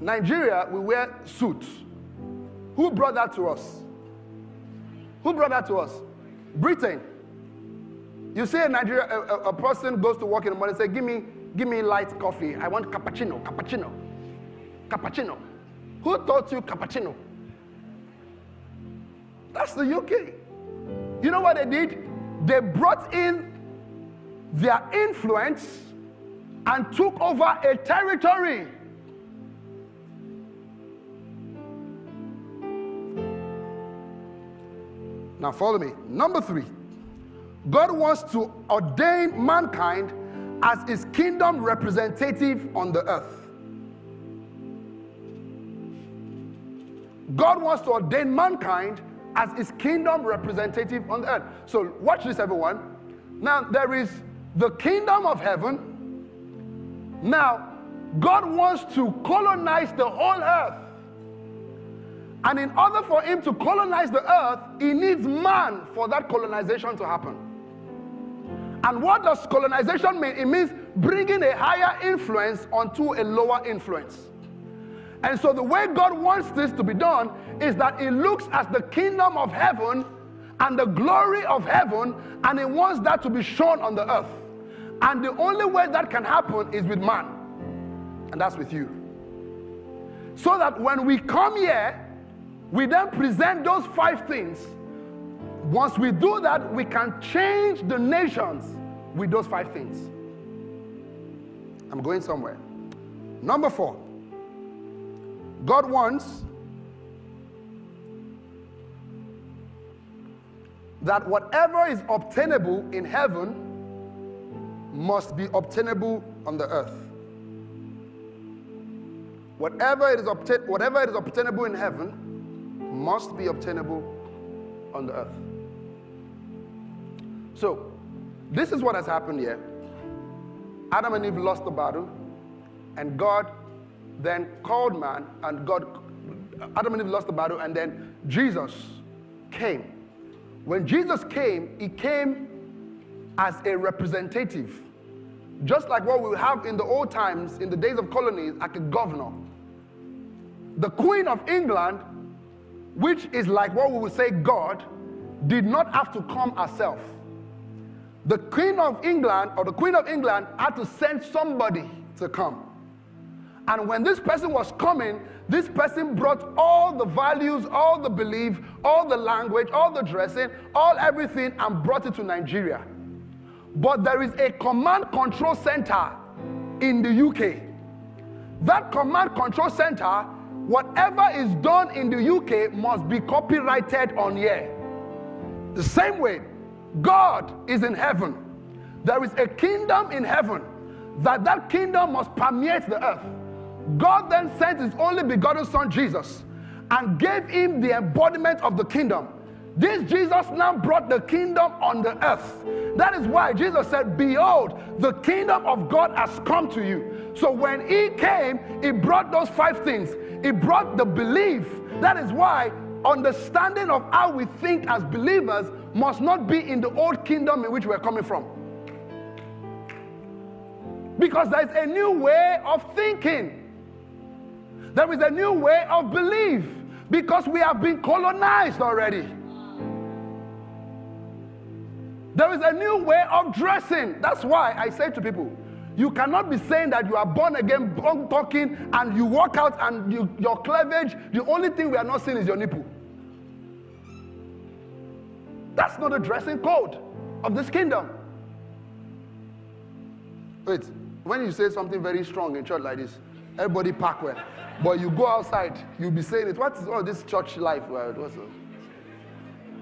Nigeria, we wear suits. Who brought that to us? Who brought that to us? Britain. You see a Nigeria, a, a, person goes to work in the morning and say, give me, give me light coffee. I want cappuccino, cappuccino, cappuccino. Who taught you cappuccino? That's the UK. You know what they did? They brought in their influence and took over a territory. Now, follow me. Number three. God wants to ordain mankind as his kingdom representative on the earth. God wants to ordain mankind as his kingdom representative on the earth. So, watch this, everyone. Now, there is the kingdom of heaven. Now, God wants to colonize the whole earth. And in order for him to colonize the earth, he needs man for that colonization to happen. And what does colonization mean? It means bringing a higher influence onto a lower influence. And so the way God wants this to be done is that He looks at the kingdom of heaven and the glory of heaven, and He wants that to be shown on the earth. And the only way that can happen is with man, and that's with you. So that when we come here, we then present those five things once we do that, we can change the nations with those five things. I'm going somewhere. Number four, God wants that whatever is obtainable in heaven must be obtainable on the earth. Whatever is, whatever obtainable in heaven must be obtainable on the earth. So, this is what has happened here. Adam and Eve lost the battle, and God then called man, and God, Adam and Eve lost the battle, and then Jesus came. When Jesus came, he came as a representative, just like what we have in the old times, in the days of colonies, like a governor. The Queen of England, which is like what we would say God, did not have to come herself. the Queen of England or the Queen of England had to send somebody to come. And when this person was coming, this person brought all the values, all the belief, all the language, all the dressing, all everything, and brought it to Nigeria. But there is a command control center in the UK. That command control center, whatever is done in the UK must be copyrighted on here. The same way, God is in heaven. There is a kingdom in heaven that that kingdom must permeate the earth. God then sent his only begotten son Jesus and gave him the embodiment of the kingdom. This Jesus now brought the kingdom on the earth. That is why Jesus said, Behold, the kingdom of God has come to you. So when he came, he brought those five things. He brought the belief. That is why understanding of how we think as believers must not be in the old kingdom in which we're coming from. Because there's a new way of thinking. There is a new way of belief because we have been colonized already. There is a new way of dressing. That's why I say to people, you cannot be saying that you are born again, born talking, and you walk out and you, your cleavage, the only thing we are not seeing is your nipple. That's not a dressing code of this kingdom. Wait, when you say something very strong in church like this, everybody pack well. But you go outside, you'll be saying it. What is all this church life? What's,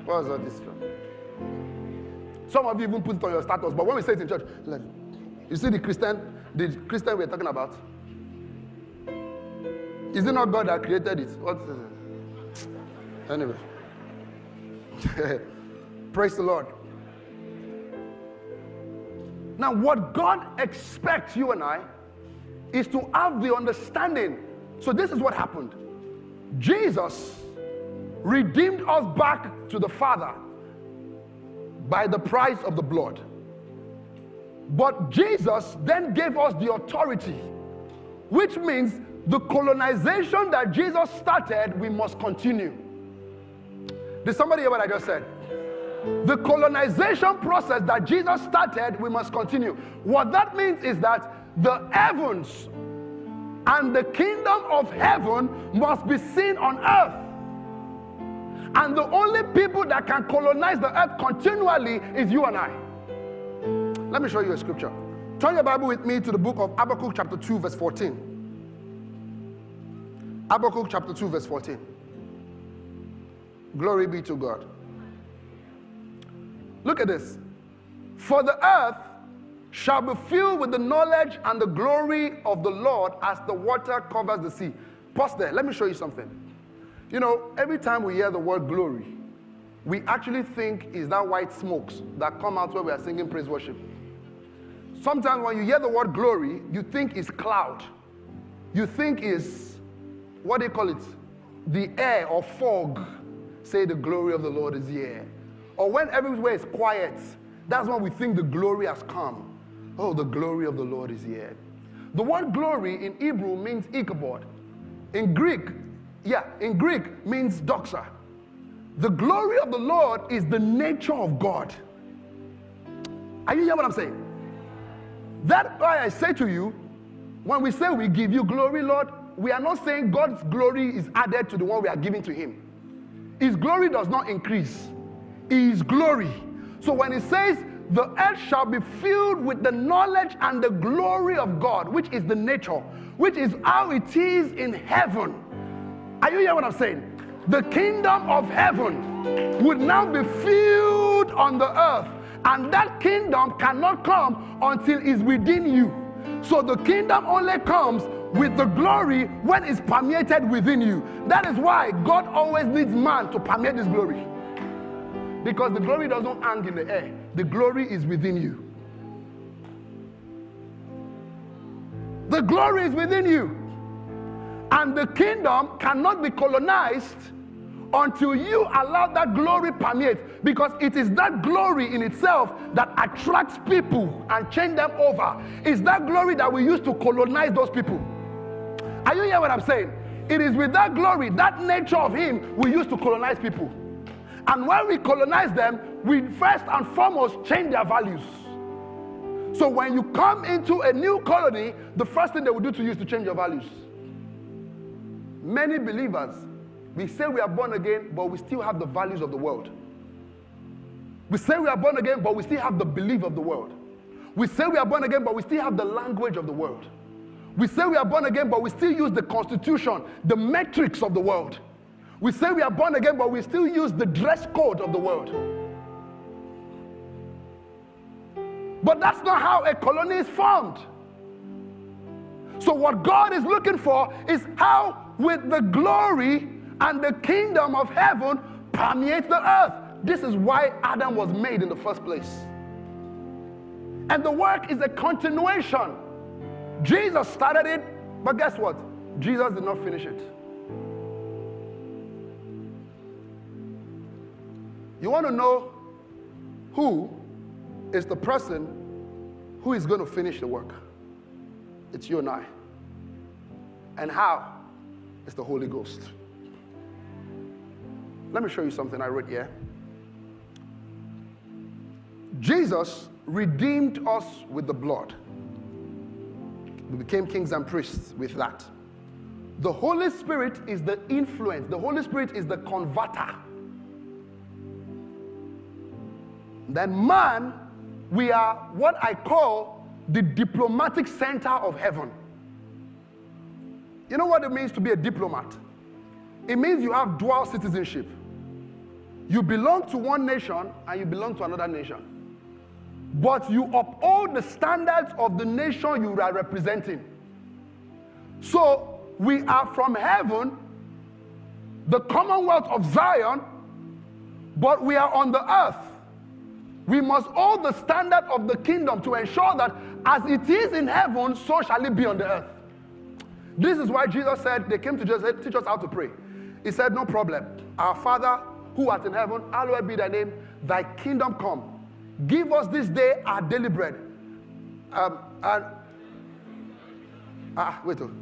what's all this? Some of you even put it on your status, but when we say it in church, like, you see the Christian, the Christian we're talking about? Is it not God that created it? What is it? Anyway. Praise the Lord. Now, what God expects you and I is to have the understanding. So, this is what happened Jesus redeemed us back to the Father by the price of the blood. But Jesus then gave us the authority, which means the colonization that Jesus started, we must continue. Did somebody hear what I just said? The colonization process that Jesus started, we must continue. What that means is that the heavens and the kingdom of heaven must be seen on earth. And the only people that can colonize the earth continually is you and I. Let me show you a scripture. Turn your Bible with me to the book of Habakkuk, chapter 2, verse 14. Habakkuk, chapter 2, verse 14. Glory be to God. Look at this. For the earth shall be filled with the knowledge and the glory of the Lord as the water covers the sea. Pause there. Let me show you something. You know, every time we hear the word glory, we actually think is that white smokes that come out when we are singing praise worship. Sometimes when you hear the word glory, you think is cloud. You think is, what do you call it? The air or fog. Say the glory of the Lord is here. Or when everywhere is quiet, that's when we think the glory has come. Oh, the glory of the Lord is here. The word glory in Hebrew means Ichabod. In Greek, yeah, in Greek means doxa. The glory of the Lord is the nature of God. Are you hearing what I'm saying? That's why I say to you, when we say we give you glory, Lord, we are not saying God's glory is added to the one we are giving to Him. His glory does not increase, His glory. So when He says, the earth shall be filled with the knowledge and the glory of God, which is the nature, which is how it is in heaven. Are you hearing what I'm saying? The kingdom of heaven would now be filled on the earth, and that kingdom cannot come until it's within you. So the kingdom only comes with the glory when it's permeated within you. That is why God always needs man to permeate this glory. Because the glory doesn't hang in the air, the glory is within you. The glory is within you. And the kingdom cannot be colonized until you allow that glory permeate because it is that glory in itself that attracts people and change them over. It's that glory that we use to colonize those people. Are you hearing what I'm saying? It is with that glory, that nature of Him, we use to colonize people. And when we colonize them, we first and foremost change their values. So when you come into a new colony, the first thing they will do to you is to change your values. Many believers, we say we are born again, but we still have the values of the world. We say we are born again, but we still have the belief of the world. We say we are born again, but we still have the language of the world. We say we are born again, but we still use the constitution, the metrics of the world. We say we are born again, but we still use the dress code of the world. But that's not how a colony is formed. So, what God is looking for is how, with the glory and the kingdom of heaven, permeates the earth. This is why Adam was made in the first place. And the work is a continuation. Jesus started it, but guess what? Jesus did not finish it. You want to know who is the person who is going to finish the work? It's you and I. And how? It's the Holy Ghost. Let me show you something I wrote here. Jesus redeemed us with the blood. We became kings and priests with that. The Holy Spirit is the influence, the Holy Spirit is the converter. Then, man, we are what I call the diplomatic center of heaven. You know what it means to be a diplomat? It means you have dual citizenship. You belong to one nation and you belong to another nation. But you uphold the standards of the nation you are representing. So we are from heaven, the commonwealth of Zion, but we are on the earth. We must hold the standard of the kingdom to ensure that as it is in heaven, so shall it be on the earth. This is why Jesus said, they came to Jesus, teach us how to pray. He said, No problem. Our Father who art in heaven, hallowed be thy name, thy kingdom come. Give us this day our daily bread. Um, and ah, wait, oh.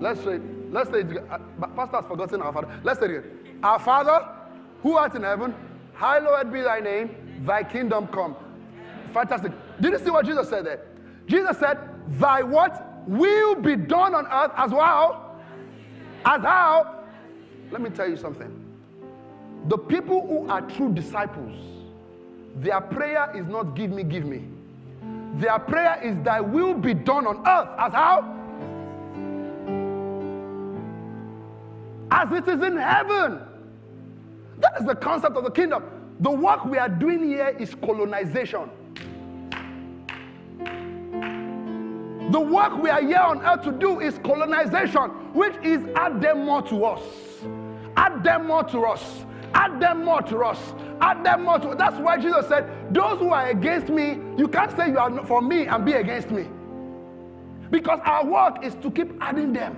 let's say, let's say, uh, Pastor has forgotten our Father. Let's say it again. Our Father who art in heaven, hallowed be thy name, thy kingdom come. Fantastic. Did you see what Jesus said there? Jesus said, Thy what will be done on earth as well as how? Let me tell you something. The people who are true disciples, their prayer is not give me, give me. Their prayer is thy will be done on earth as how? As it is in heaven. That is the concept of the kingdom. The work we are doing here is colonization. The work we are here on earth to do is colonization, which is add them more to us. Add them more to us. Add them more to us. Add them more to us. That's why Jesus said, Those who are against me, you can't say you are for me and be against me. Because our work is to keep adding them.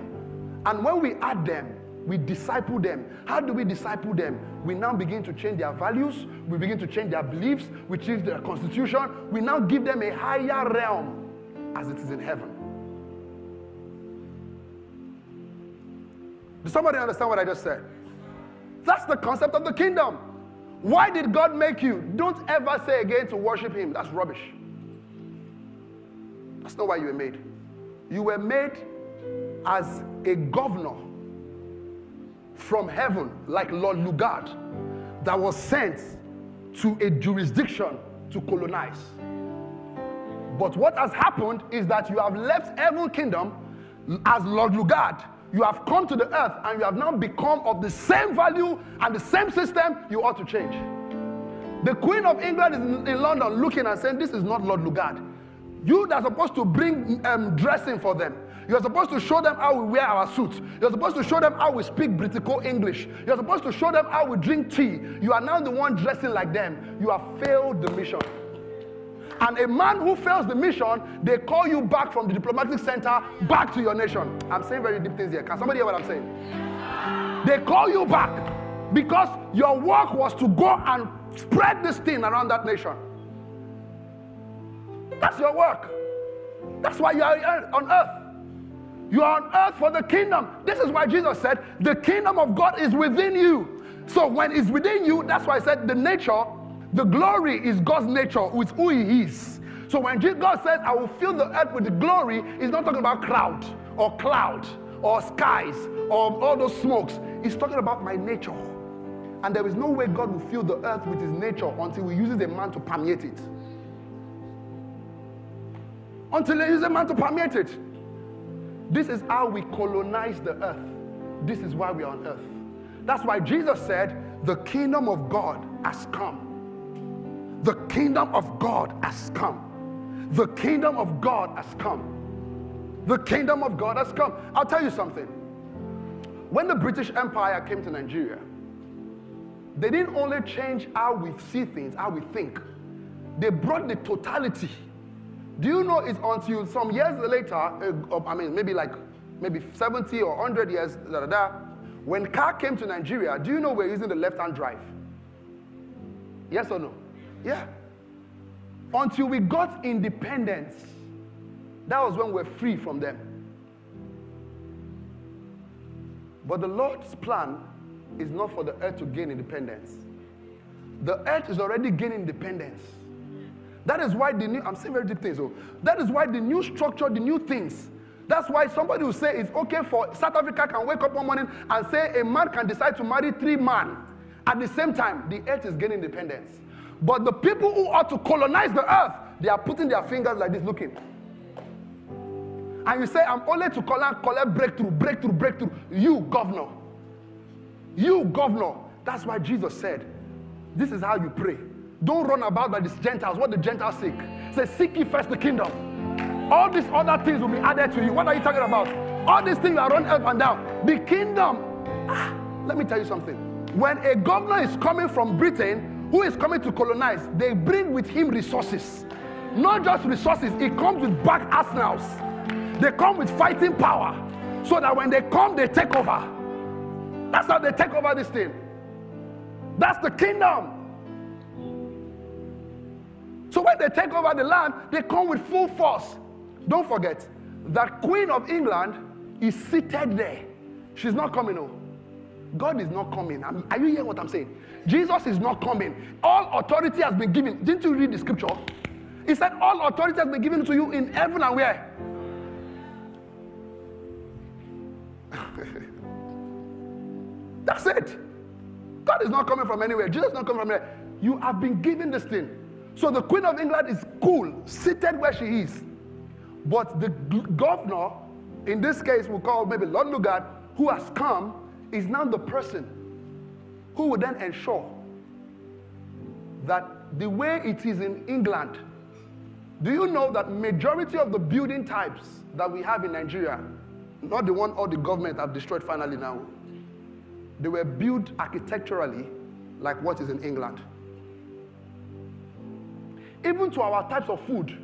And when we add them, we disciple them. How do we disciple them? We now begin to change their values, we begin to change their beliefs, we change their constitution, we now give them a higher realm as it is in heaven. Does somebody understand what I just said? That's the concept of the kingdom. Why did God make you? Don't ever say again to worship Him. That's rubbish. That's not why you were made. You were made as a governor from heaven, like Lord Lugard, that was sent to a jurisdiction to colonize. But what has happened is that you have left heaven kingdom as Lord Lugard. You have come to the earth and you have now become of the same value and the same system you ought to change. The Queen of England is in, London looking and saying, This is not Lord Lugard. You that are supposed to bring um, dressing for them. You're supposed to show them how we wear our suits. You're supposed to show them how we speak Britico English. You're supposed to show them how we drink tea. You are now the one dressing like them. You have failed the mission. And a man who fails the mission, they call you back from the diplomatic center back to your nation. I'm saying very deep things here. Can somebody hear what I'm saying? They call you back because your work was to go and spread this thing around that nation. That's your work. That's why you are on earth. You are on earth for the kingdom. This is why Jesus said, The kingdom of God is within you. So when it's within you, that's why I said the nature the glory is God's nature with who He is. So when God says, I will fill the earth with the glory, he's not talking about crowd or cloud or skies or all those smokes. He's talking about my nature. And there is no way God will fill the earth with his nature until he uses a man to permeate it. Until he uses a man to permeate it. This is how we colonize the earth. This is why we are on earth. That's why Jesus said, The kingdom of God has come. The kingdom of God has come. The kingdom of God has come. The kingdom of God has come. I'll tell you something. When the British Empire came to Nigeria, they didn't only change how we see things, how we think, they brought the totality. Do you know it's until some years later, uh, I mean, maybe like maybe 70 or 100 years, da, da, da, when car came to Nigeria, do you know we're using the left-hand drive? Yes or no? Yeah. Until we got independence, that was when we're free from them. But the Lord's plan is not for the earth to gain independence. The earth is already gaining independence. That is why the new, I'm saying very deep things, so that is why the new structure, the new things, that's why somebody will say it's okay for South Africa can wake up one morning and say a man can decide to marry three men. At the same time, the earth is gaining independence. But the people who ought to colonize the earth, they are putting their fingers like this looking. And you say, I'm only to collect, collect breakthrough, breakthrough, breakthrough. You, governor. You, governor. That's why Jesus said, This is how you pray. Don't run about by these Gentiles, what the Gentiles seek. Say, Seek ye first the kingdom. All these other things will be added to you. What are you talking about? All these things are run up and down. The kingdom. Ah, let me tell you something. When a governor is coming from Britain, who is coming to colonize, they bring with him resources. Not just resources, it comes with back arsenals. They come with fighting power. So that when they come, they take over. That's how they take over this thing. That's the kingdom. So when they take over the land, they come with full force. Don't forget that Queen of England is seated there. She's not coming home. God is not coming. are you hearing what I'm saying? Jesus is not coming. All authority has been given. Didn't you read the scripture? He said, All authority has been given to you in heaven and where? That's it. God is not coming from anywhere. Jesus is not coming from anywhere. You have been given this thing. So the Queen of England is cool, seated where she is. But the governor, in this case, we'll call maybe Lord Lugard, who has come, is now the person who will then ensure that the way it is in England, do you know that majority of the building types that we have in Nigeria, not the one all the government have destroyed finally now, they were built architecturally like what is in England. Even to our types of food,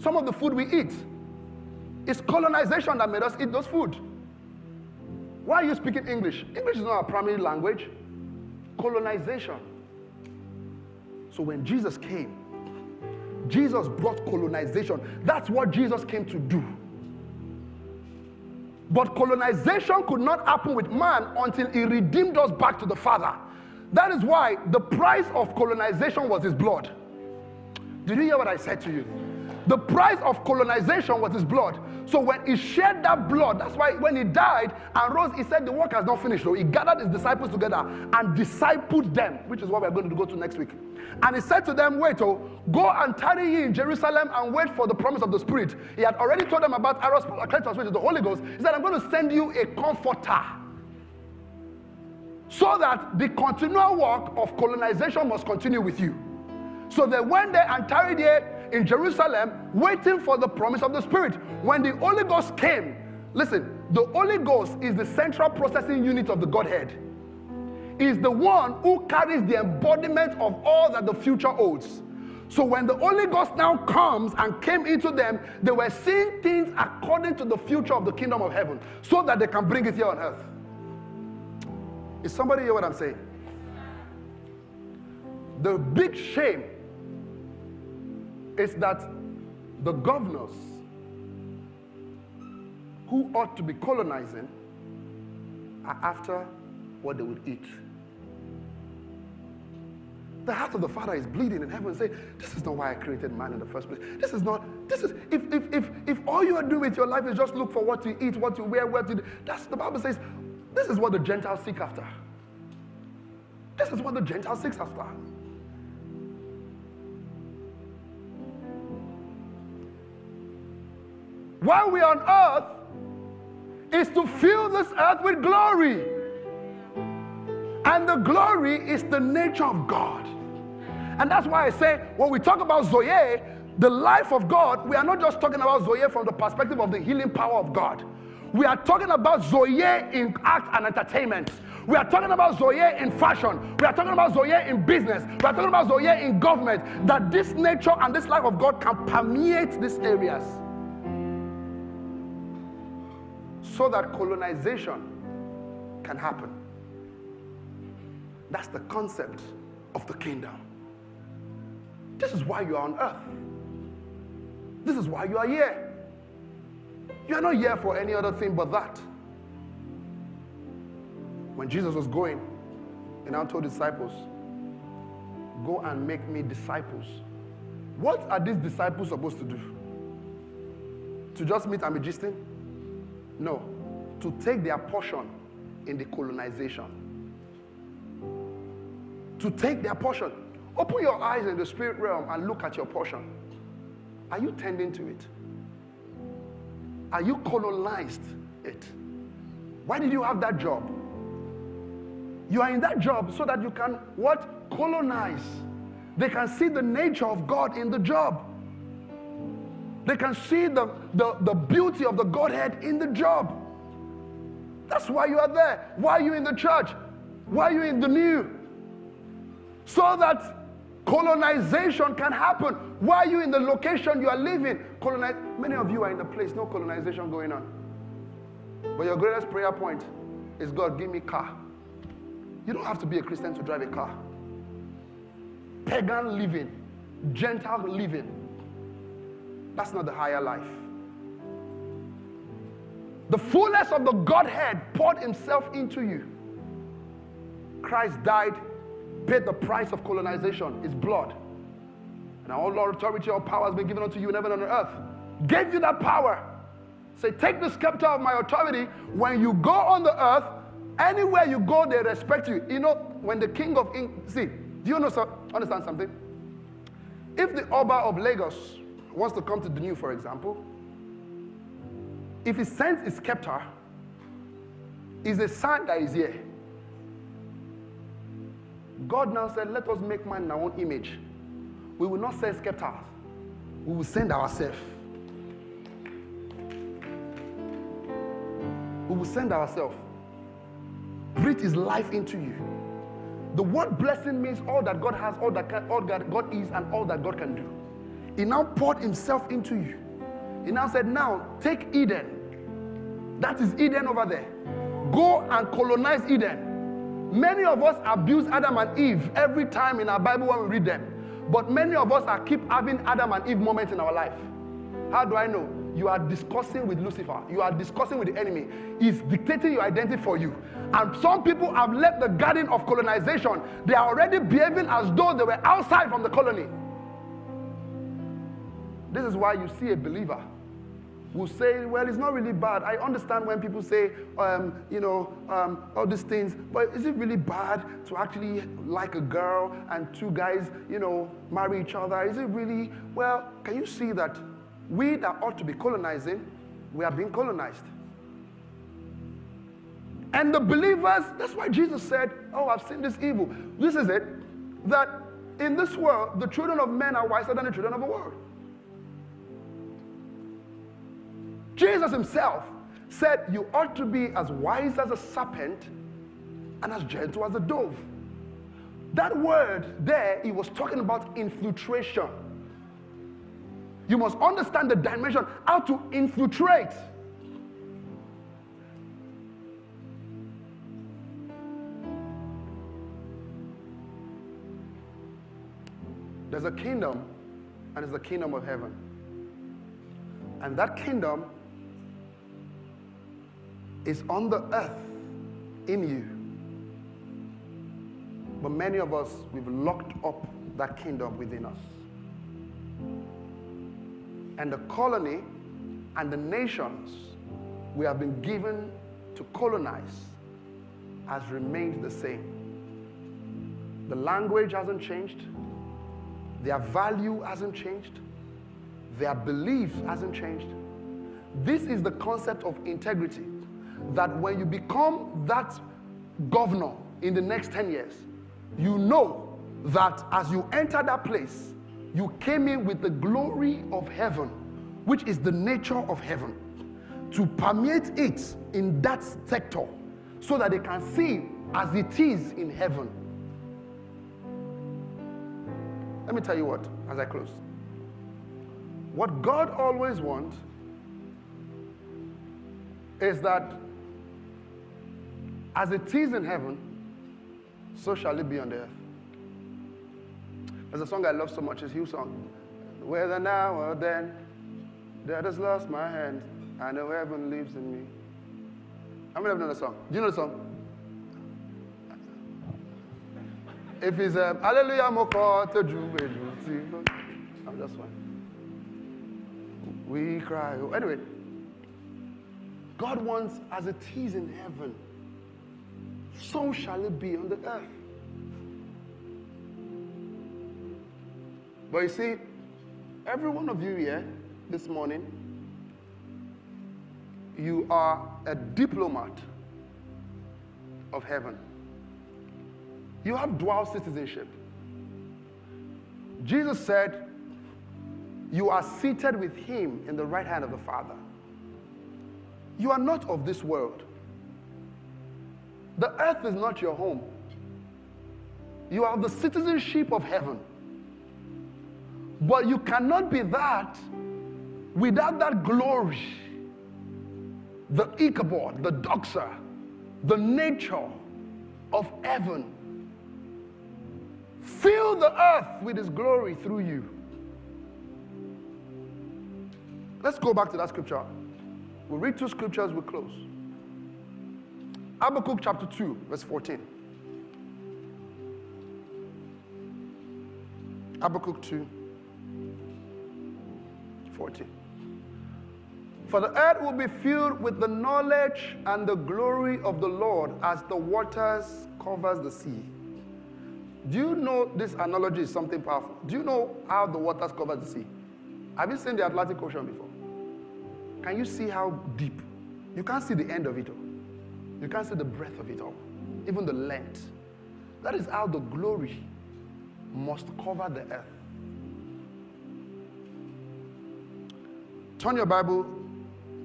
some of the food we eat, it's colonization that made us eat those food. Why are you speaking English? English is not our primary language. Colonization. So when Jesus came, Jesus brought colonization. That's what Jesus came to do. But colonization could not happen with man until he redeemed us back to the Father. That is why the price of colonization was his blood. Did you hear what I said to you? The price of colonization was his blood. So when he shed that blood, that's why when he died and rose, he said the work has not finished. So he gathered his disciples together and discipled them, which is what we're going to go to next week. And he said to them, Wait, oh, go and tarry ye in Jerusalem and wait for the promise of the Spirit. He had already told them about Eros, which is the Holy Ghost. He said, I'm going to send you a comforter. So that the continual work of colonization must continue with you. So they went there and tarried here in Jerusalem waiting for the promise of the Spirit. When the Holy Ghost came, listen, the Holy Ghost is the central processing unit of the Godhead. Is the one who carries the embodiment of all that the future holds. So when the Holy Ghost now comes and came into them, they were seeing things according to the future of the kingdom of heaven so that they can bring it here on earth. Is somebody hear what I'm saying? The big shame is that the governors who ought to be colonizing are after what they would eat. the heart of the Father is bleeding in heaven. Say, this is not why I created man in the first place. This is not, this is, if, if, if, if all you are doing with your life is just look for what to eat, what to wear, what to do, that's the Bible says, this is what the Gentiles seek after. This is what the Gentiles seek after. While we are on earth, is to fill this earth with glory. And the glory is the nature of God. And that's why I say when we talk about Zoe, the life of God, we are not just talking about Zoe from the perspective of the healing power of God. We are talking about Zoe in art and entertainment. We are talking about Zoe in fashion. We are talking about Zoe in business. We are talking about Zoe in government. That this nature and this life of God can permeate these areas. So that colonization can happen. That's the concept of the kingdom. This is why you are on earth. This is why you are here. You are not here for any other thing but that. When Jesus was going, and I told disciples, Go and make me disciples. What are these disciples supposed to do? To just meet a magician? No. To take their portion in the colonization. To take their portion. Open your eyes in the spirit realm and look at your portion. Are you tending to it? Are you colonized it? Why did you have that job? You are in that job so that you can what? Colonize. They can see the nature of God in the job. They can see the, the, the beauty of the Godhead in the job. That's why you are there. Why are you in the church? Why are you in the new? So that colonization can happen. Why are you in the location you are living? Colonize. Many of you are in the place, no colonization going on. But your greatest prayer point is God, give me car. You don't have to be a Christian to drive a car. Pagan living, Gentile living. That's not the higher life. The fullness of the Godhead poured himself into you. Christ died, paid the price of colonization, his blood. And all authority, all power has been given unto you in heaven and on earth. Gave you that power. Say, take the scepter of my authority. When you go on the earth, anywhere you go, they respect you. You know, when the king of England, see, do you know, understand something? If the Oba of Lagos wants to come to the new, for example, if he sends his scepter, is a sign that is here. God now said, Let us make man in our own image. We will not send scepters, we will send ourselves. We will send ourselves. Breathe his life into you. The word blessing means all that God has, all that all that God is, and all that God can do. He now poured himself into you. He now said, Now take Eden. That is Eden over there. Go and colonize Eden. Many of us abuse Adam and Eve every time in our Bible when we read them. But many of us are keep having Adam and Eve moments in our life. How do I know? You are discussing with Lucifer. You are discussing with the enemy. He's dictating your identity for you. And some people have left the garden of colonization. They are already behaving as though they were outside from the colony. This is why you see a believer will say, well, it's not really bad. I understand when people say, um, you know, um, all these things, but is it really bad to actually like a girl and two guys, you know, marry each other? Is it really, well, can you see that we that ought to be colonizing, we are being colonized? And the believers, that's why Jesus said, Oh, I've seen this evil. This is it, that in this world, the children of men are wiser than the children of the world. Jesus himself said, You ought to be as wise as a serpent and as gentle as a dove. That word there, he was talking about infiltration. You must understand the dimension, how to infiltrate. There's a kingdom, and it's the kingdom of heaven. And that kingdom is on the earth in you. But many of us, we've locked up that kingdom within us. And the colony and the nations we have been given to colonize has remained the same. The language hasn't changed, their value hasn't changed, their belief hasn't changed. This is the concept of integrity that when you become that governor in the next 10 years, you know that as you enter that place, you came in with the glory of heaven, which is the nature of heaven, to permeate it in that sector so that they can see as it is in heaven. Let me tell you what, as I close. What God always wants is that as it is in heaven, so shall it be on the earth. There's a song I love so much, it's Hugh song. Whether now or then, that has lost my hand. I know heaven lives in me. How many of you know the song? Do you know the song? If it's a Hallelujah Moko to I'm just one. We cry. Anyway, God wants as it is in heaven, so shall it be on the earth. But you see, every one of you here this morning, you are a diplomat of heaven. You have dual citizenship. Jesus said, You are seated with him in the right hand of the Father. You are not of this world. The earth is not your home. You have the citizenship of heaven. But you cannot be that without that glory the kabod, the doxa, the nature of heaven. Fill the earth with his glory through you. Let's go back to that scripture. We'll read two scriptures, we'll close. Habakkuk chapter 2, verse 14. Habakkuk 2, 14. For the earth will be filled with the knowledge and the glory of the Lord as the waters covers the sea. Do you know this analogy is something powerful? Do you know how the waters cover the sea? Have you seen the Atlantic Ocean before? Can you see how deep? You can't see the end of it all. You can't see the breadth of it all, even the length. That is how the glory must cover the earth. Turn your Bible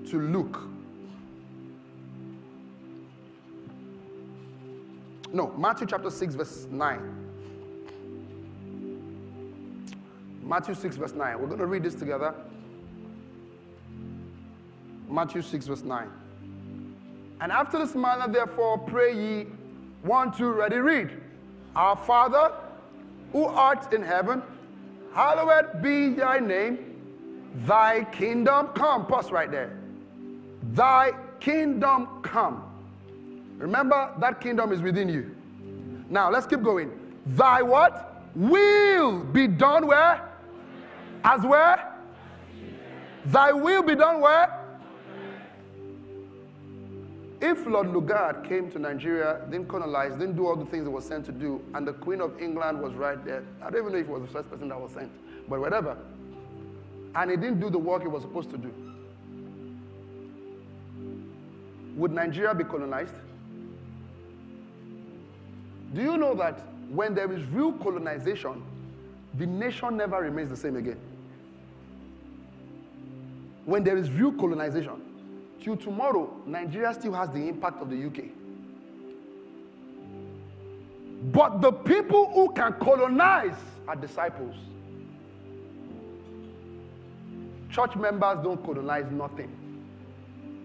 to Luke. No, Matthew chapter 6, verse 9. Matthew 6, verse 9. We're going to read this together. Matthew 6, verse 9. And after this manner, therefore, pray ye, one, two, ready, read. Our Father, who art in heaven, hallowed be thy name. Thy kingdom come. Pause right there. Thy kingdom come. Remember, that kingdom is within you. Now, let's keep going. Thy what? Will be done where? As where? Thy will be done where? If Lord Lugard came to Nigeria, didn't colonize, didn't do all the things he was sent to do, and the Queen of England was right there, I don't even know if he was the first person that was sent, but whatever, and he didn't do the work he was supposed to do, would Nigeria be colonized? Do you know that when there is real colonization, the nation never remains the same again? When there is real colonization, till tomorrow, Nigeria still has the impact of the UK. But the people who can colonize are disciples. Church members don't colonize nothing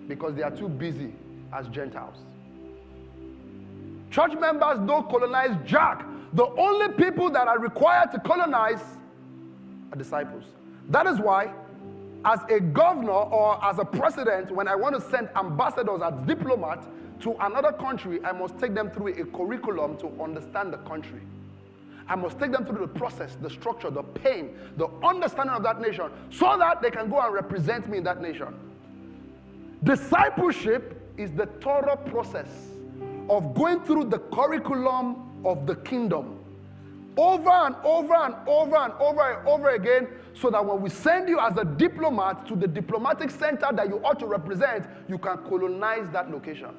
because they are too busy as Gentiles. Church members don't colonize Jack. The only people that are required to colonize are disciples. That is why, as a governor or as a president, when I want to send ambassadors as diplomats, to another country, I must take them through a curriculum to understand the country. I must take them through the process, the structure, the pain, the understanding of that nation, so that they can go and represent me in that nation. Discipleship is the thorough process of going through the curriculum of the kingdom over and over and over and over and over again so that when we send you as a diplomat to the diplomatic center that you ought to represent, you can colonize that location.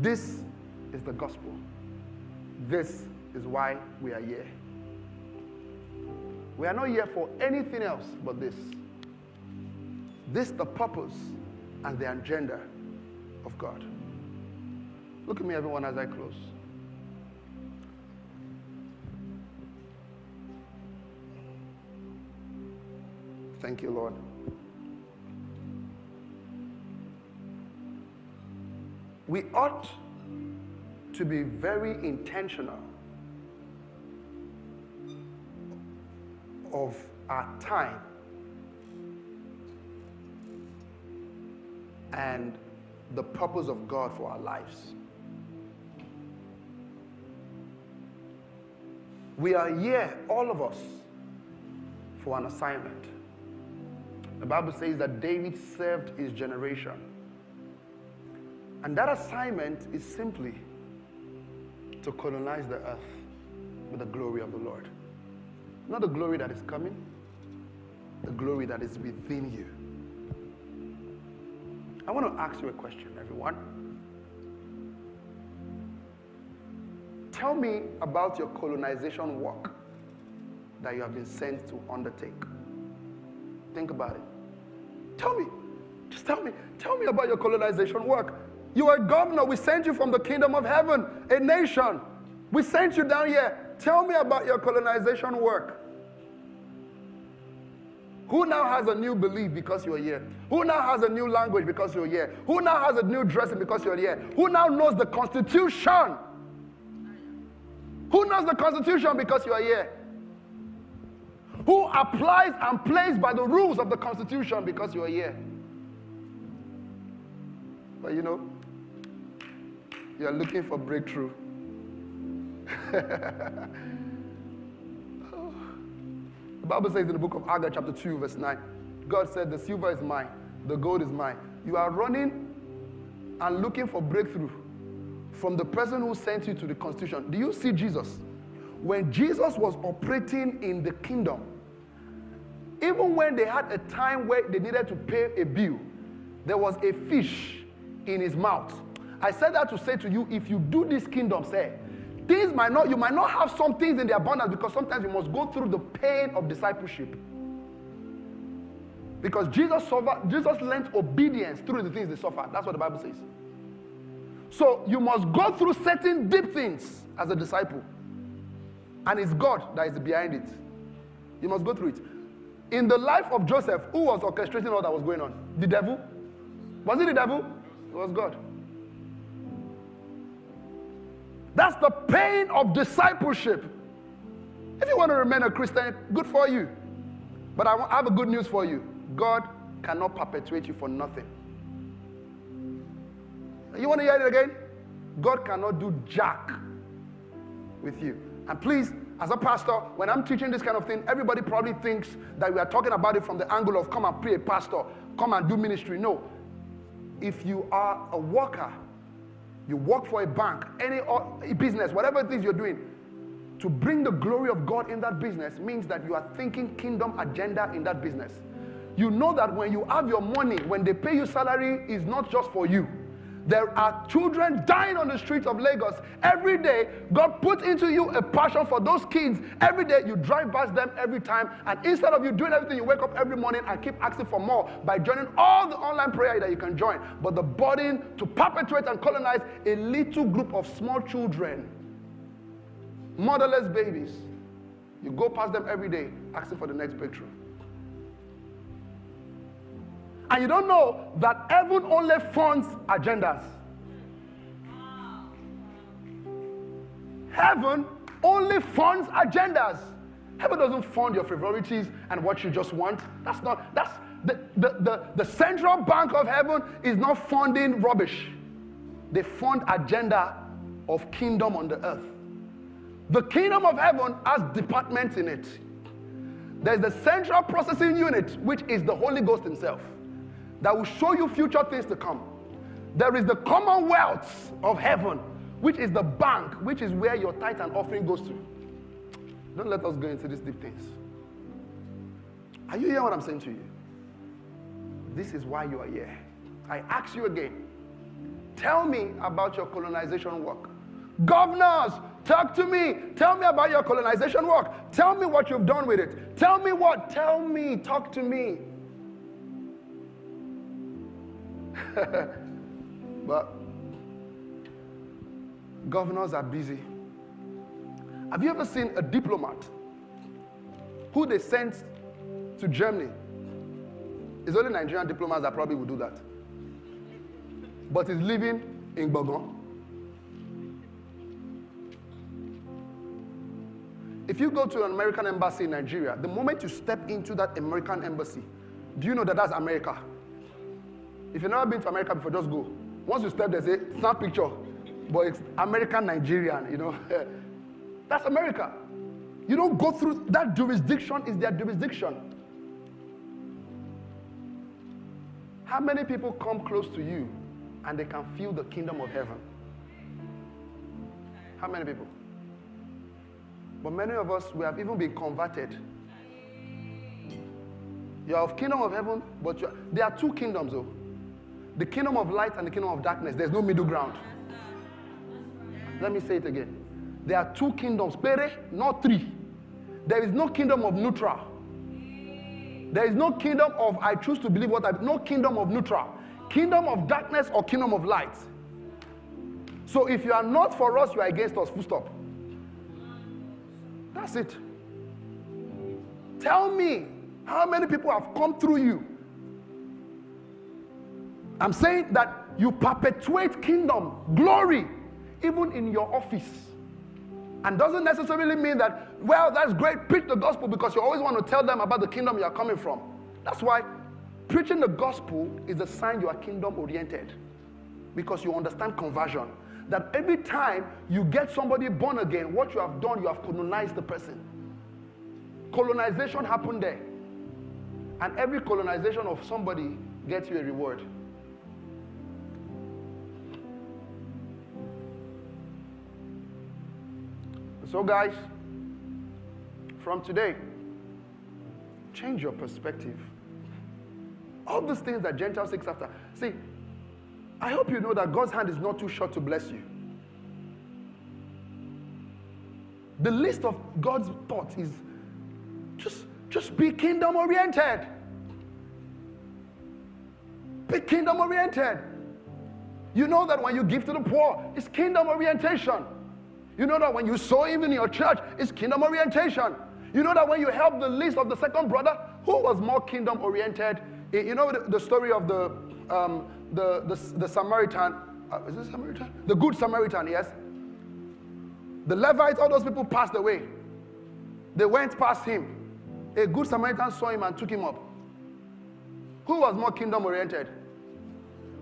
This is the gospel. This is why we are here. We are not here for anything else but this. This the purpose and the agenda of God. Look at me, everyone, as I close. Thank you, Lord. We ought to be very intentional of our time and the purpose of God for our lives. We are here, all of us, for an assignment. The Bible says that David served his generation. And that assignment is simply to colonize the earth with the glory of the Lord. Not the glory that is coming, the glory that is within you. I want to ask you a question, everyone. Tell me about your colonization work that you have been sent to undertake. Think about it. Tell me. Just tell me. Tell me about your colonization work. You are a governor. We sent you from the kingdom of heaven, a nation. We sent you down here. Tell me about your colonization work. Who now has a new belief because you're here? Who now has a new language because you're here? Who now has a new dressing because you're here? Who now knows the Constitution? Who knows the Constitution because you're here? Who applies and plays by the rules of the Constitution because you're here? But you know, you're looking for breakthrough. The Bible says in the book of Haggai, chapter 2, verse 9, God said, The silver is mine, the gold is mine. You are running and looking for breakthrough from the person who sent you to the constitution. Do you see Jesus? When Jesus was operating in the kingdom, even when they had a time where they needed to pay a bill, there was a fish in his mouth. I said that to say to you, if you do this kingdom, say, Things might not, you might not have some things in the abundance because sometimes you must go through the pain of discipleship. Because Jesus suffered, Jesus learned obedience through the things they suffered. That's what the Bible says. So you must go through certain deep things as a disciple. And it's God that is behind it. You must go through it. In the life of Joseph, who was orchestrating all that was going on? The devil? Was it the devil? It was God. That's the pain of discipleship. If you want to remain a Christian, good for you. But I have a good news for you God cannot perpetuate you for nothing. You want to hear it again? God cannot do jack with you. And please, as a pastor, when I'm teaching this kind of thing, everybody probably thinks that we are talking about it from the angle of come and pray pastor, come and do ministry. No. If you are a worker, you work for a bank, any business, whatever it is you're doing, to bring the glory of God in that business means that you are thinking kingdom agenda in that business. You know that when you have your money, when they pay you salary, is not just for you. There are children dying on the streets of Lagos every day. God puts into you a passion for those kids. Every day you drive past them every time. And instead of you doing everything, you wake up every morning and keep asking for more by joining all the online prayer that you can join. But the burden to perpetuate and colonize a little group of small children, motherless babies, you go past them every day asking for the next breakthrough. And you don't know that heaven only funds agendas. Heaven only funds agendas. Heaven doesn't fund your frivolities and what you just want. That's not, that's, the, the, the, the central bank of heaven is not funding rubbish. They fund agenda of kingdom on the earth. The kingdom of heaven has departments in it. There's the central processing unit, which is the Holy Ghost Himself, that will show you future things to come. There is the commonwealth of heaven, which is the bank, which is where your tithe and offering goes to. Don't let us go into these deep things. Are you hearing what I'm saying to you? This is why you are here. I ask you again tell me about your colonization work. Governors, talk to me. Tell me about your colonization work. Tell me what you've done with it. Tell me what. Tell me. Talk to me. but governors are busy. Have you ever seen a diplomat who they sent to Germany? It's only Nigerian diplomats that probably would do that. But he's living in Bogon. If you go to an American embassy in Nigeria, the moment you step into that American embassy, do you know that that's America? If you've never been to America before, just go. Once you step there, say, snap picture. But it's American Nigerian, you know. that's America. You don't go through that jurisdiction is their jurisdiction. How many people come close to you and they can feel the kingdom of heaven? How many people? But many of us, we have even been converted. You are of kingdom of heaven, but are, there are two kingdoms, though. The kingdom of light and the kingdom of darkness. There's no middle ground. Let me say it again. There are two kingdoms, pere, not three. There is no kingdom of neutral. There is no kingdom of I choose to believe what I no kingdom of neutral. Kingdom of darkness or kingdom of light. So if you are not for us, you are against us. Full stop. That's it. Tell me how many people have come through you. I'm saying that you perpetuate kingdom, glory, even in your office. And doesn't necessarily mean that, well, that's great, preach the gospel because you always want to tell them about the kingdom you are coming from. That's why preaching the gospel is a sign you are kingdom oriented because you understand conversion that every time you get somebody born again, what you have done, you have colonized the person. Colonization happened there. And every colonization of somebody gets you a reward. So, guys, from today, change your perspective. All these things that Gentiles seek after. See, I hope you know that God's hand is not too short to bless you. The list of God's thoughts is just, just be kingdom oriented. Be kingdom oriented. You know that when you give to the poor, it's kingdom orientation. You know that when you sow even in your church, it's kingdom orientation. You know that when you help the least of the second brother, who was more kingdom oriented? You know the, the story of the um, the, the, the Samaritan, uh, is it Samaritan? The Good Samaritan, yes? The Levites, all those people passed away. They went past him. A Good Samaritan saw him and took him up. Who was more kingdom oriented?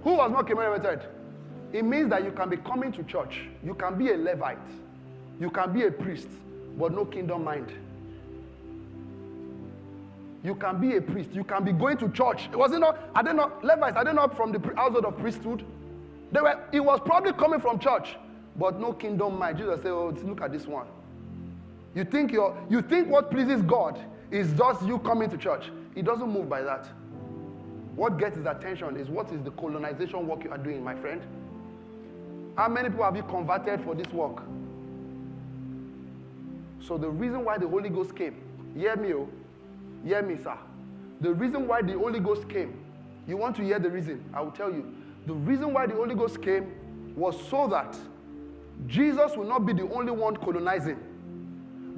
Who was more kingdom oriented? It means that you can be coming to church, you can be a Levite, you can be a priest, but no kingdom mind. You can be a priest. You can be going to church. It Was it not? Are they not. Levites? Are they not from the household of priesthood? They were. It was probably coming from church, but no kingdom mind. Jesus said, "Oh, look at this one. You think you you think what pleases God is just you coming to church. He doesn't move by that. What gets his attention is what is the colonization work you are doing, my friend. How many people have you converted for this work? So the reason why the Holy Ghost came, hear me, oh, Hear me, sir. The reason why the Holy Ghost came, you want to hear the reason? I will tell you. The reason why the Holy Ghost came was so that Jesus will not be the only one colonizing.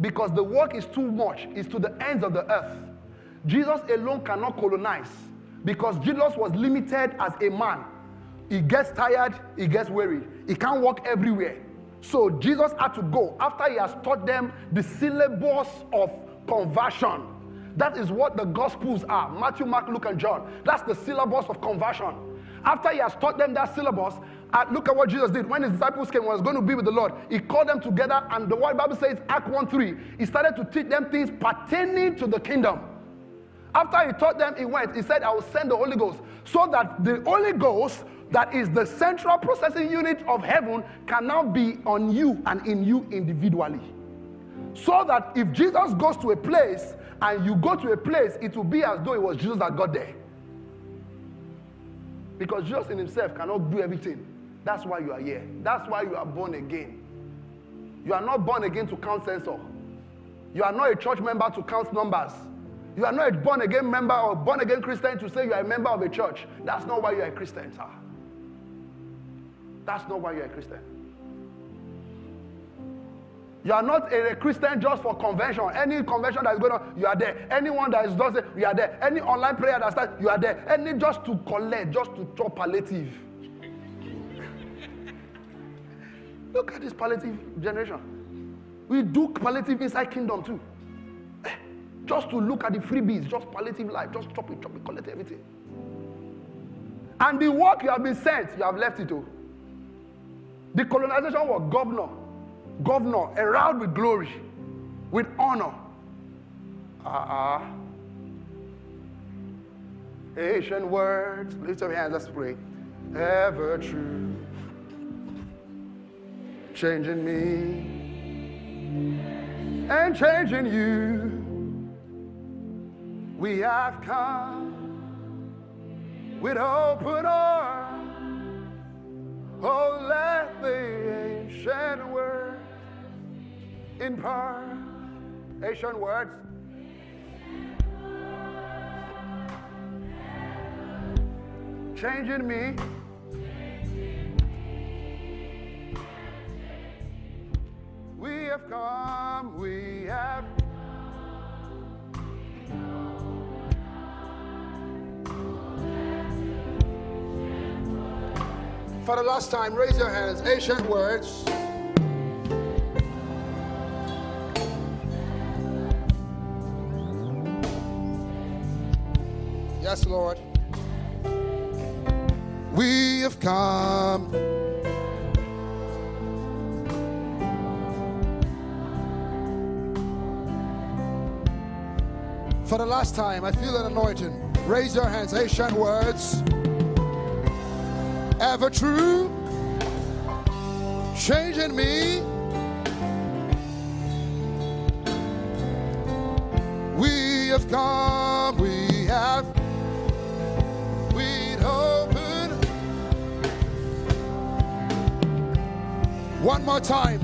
Because the work is too much, it's to the ends of the earth. Jesus alone cannot colonize because Jesus was limited as a man. He gets tired, he gets weary, he can't walk everywhere. So Jesus had to go after he has taught them the syllabus of conversion That is what the Gospels are Matthew, Mark, Luke, and John. That's the syllabus of conversion. After he has taught them that syllabus, uh, look at what Jesus did. When his disciples came, was going to be with the Lord, he called them together, and the word Bible says, Act 1 3, he started to teach them things pertaining to the kingdom. After he taught them, he went, he said, I will send the Holy Ghost so that the Holy Ghost, that is the central processing unit of heaven, can now be on you and in you individually. So that if Jesus goes to a place and you go to a place, it will be as though it was Jesus that got there. Because Jesus in himself cannot do everything. That's why you are here. That's why you are born again. You are not born again to count censor. You are not a church member to count numbers. You are not a born again member or born again Christian to say you are a member of a church. That's not why you are a Christian, sir. That's not why you are a Christian. You are not a, Christian just for convention. Any convention that is going on, you are there. Anyone that is just, you are there. Any online prayer that starts, you are there. Any just to collect, just to chop palliative. Look at this palliative generation. We do palliative inside kingdom too. Eh, just to look at the freebies, just palliative life, just chop it, chop it, collect everything. And the work you have been sent, you have left it to. The colonization was governor governor, around with glory, with honor. Uh-uh. Ancient words. Lift your hands, let's pray. Ever true. Changing me and changing you. We have come with open arms. Oh, let the ancient words in part. Ancient words. Changing me. We have come, we have. For the last time, raise your hands. Ancient words. Yes, Lord. We have come. For the last time, I feel an anointing. Raise your hands. Ancient words. Ever true. Changing me. We have come. We have we'd open. One more time.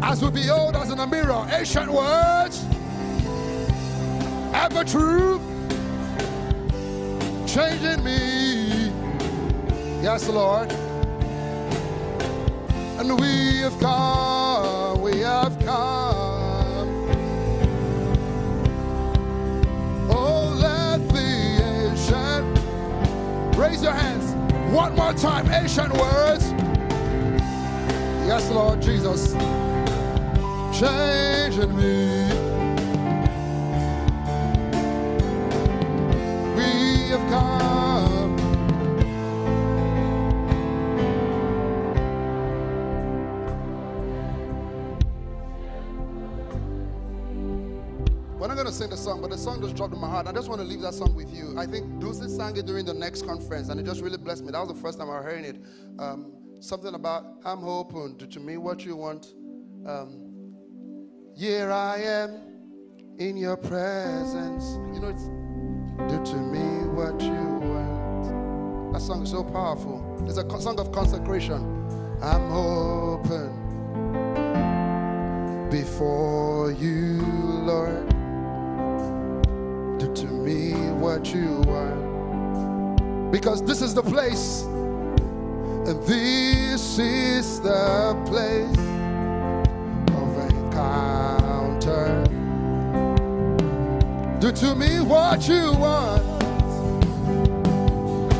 As we behold as in a mirror, ancient words, ever true, changing me. Yes, Lord. And we have come, we have come. Oh, let the ancient, raise your hands. One more time, ancient words Yes, Lord Jesus. Changing me. Song, but the song just dropped in my heart. I just want to leave that song with you. I think Dulce sang it during the next conference, and it just really blessed me. That was the first time I heard it. Um, something about I'm open to, to me what you want. Um, here I am in your presence. You know, it's do to me what you want. That song is so powerful. It's a song of consecration. I'm open before you, Lord. Do to me what you want. Because this is the place and this is the place of encounter. Do to me what you want.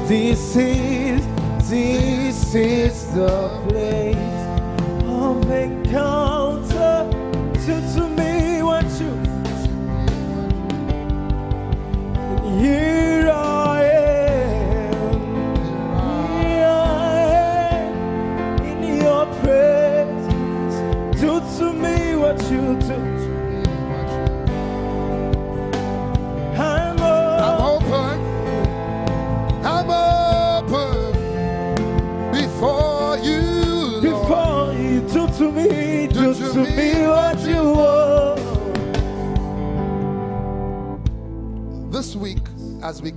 This is, this is the place of encounter. Do to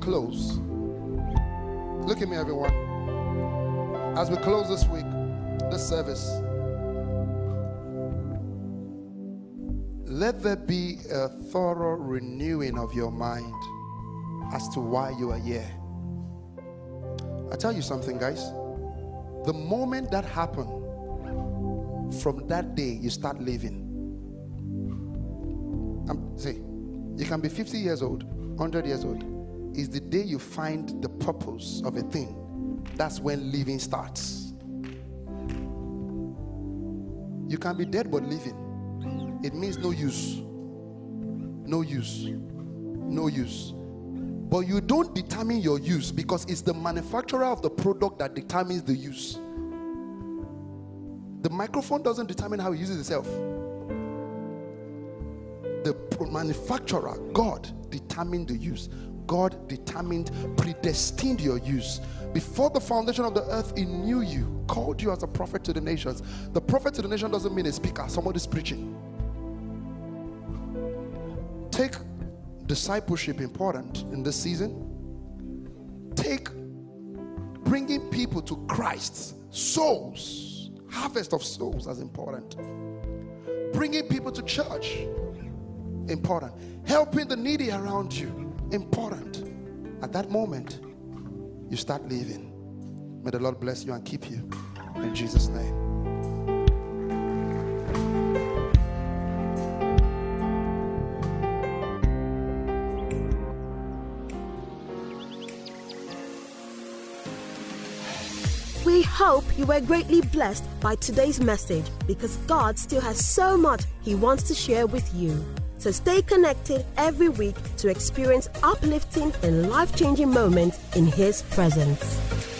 close, look at me, everyone. As we close this week, this service, let there be a thorough renewing of your mind as to why you are here. I tell you something, guys. The moment that happened, from that day you start living. Um, see, you can be 50 years old, 100 years old. Is the day you find the purpose of a thing. That's when living starts. You can be dead but living. It means no use. No use. No use. But you don't determine your use because it's the manufacturer of the product that determines the use. The microphone doesn't determine how it uses itself. The manufacturer, God, determined the use. God determined, predestined your use. Before the foundation of the earth, He knew you, called you as a prophet to the nations. The prophet to the nation doesn't mean a speaker, somebody's preaching. Take discipleship important in this season. Take bringing people to Christ, souls, harvest of souls as important. Bringing people to church, important. Helping the needy around you, important. At that moment, you start living. May the Lord bless you and keep you. In Jesus' name. We hope you were greatly blessed by today's message because God still has so much He wants to share with you. So stay connected every week to experience uplifting and life changing moments in His presence.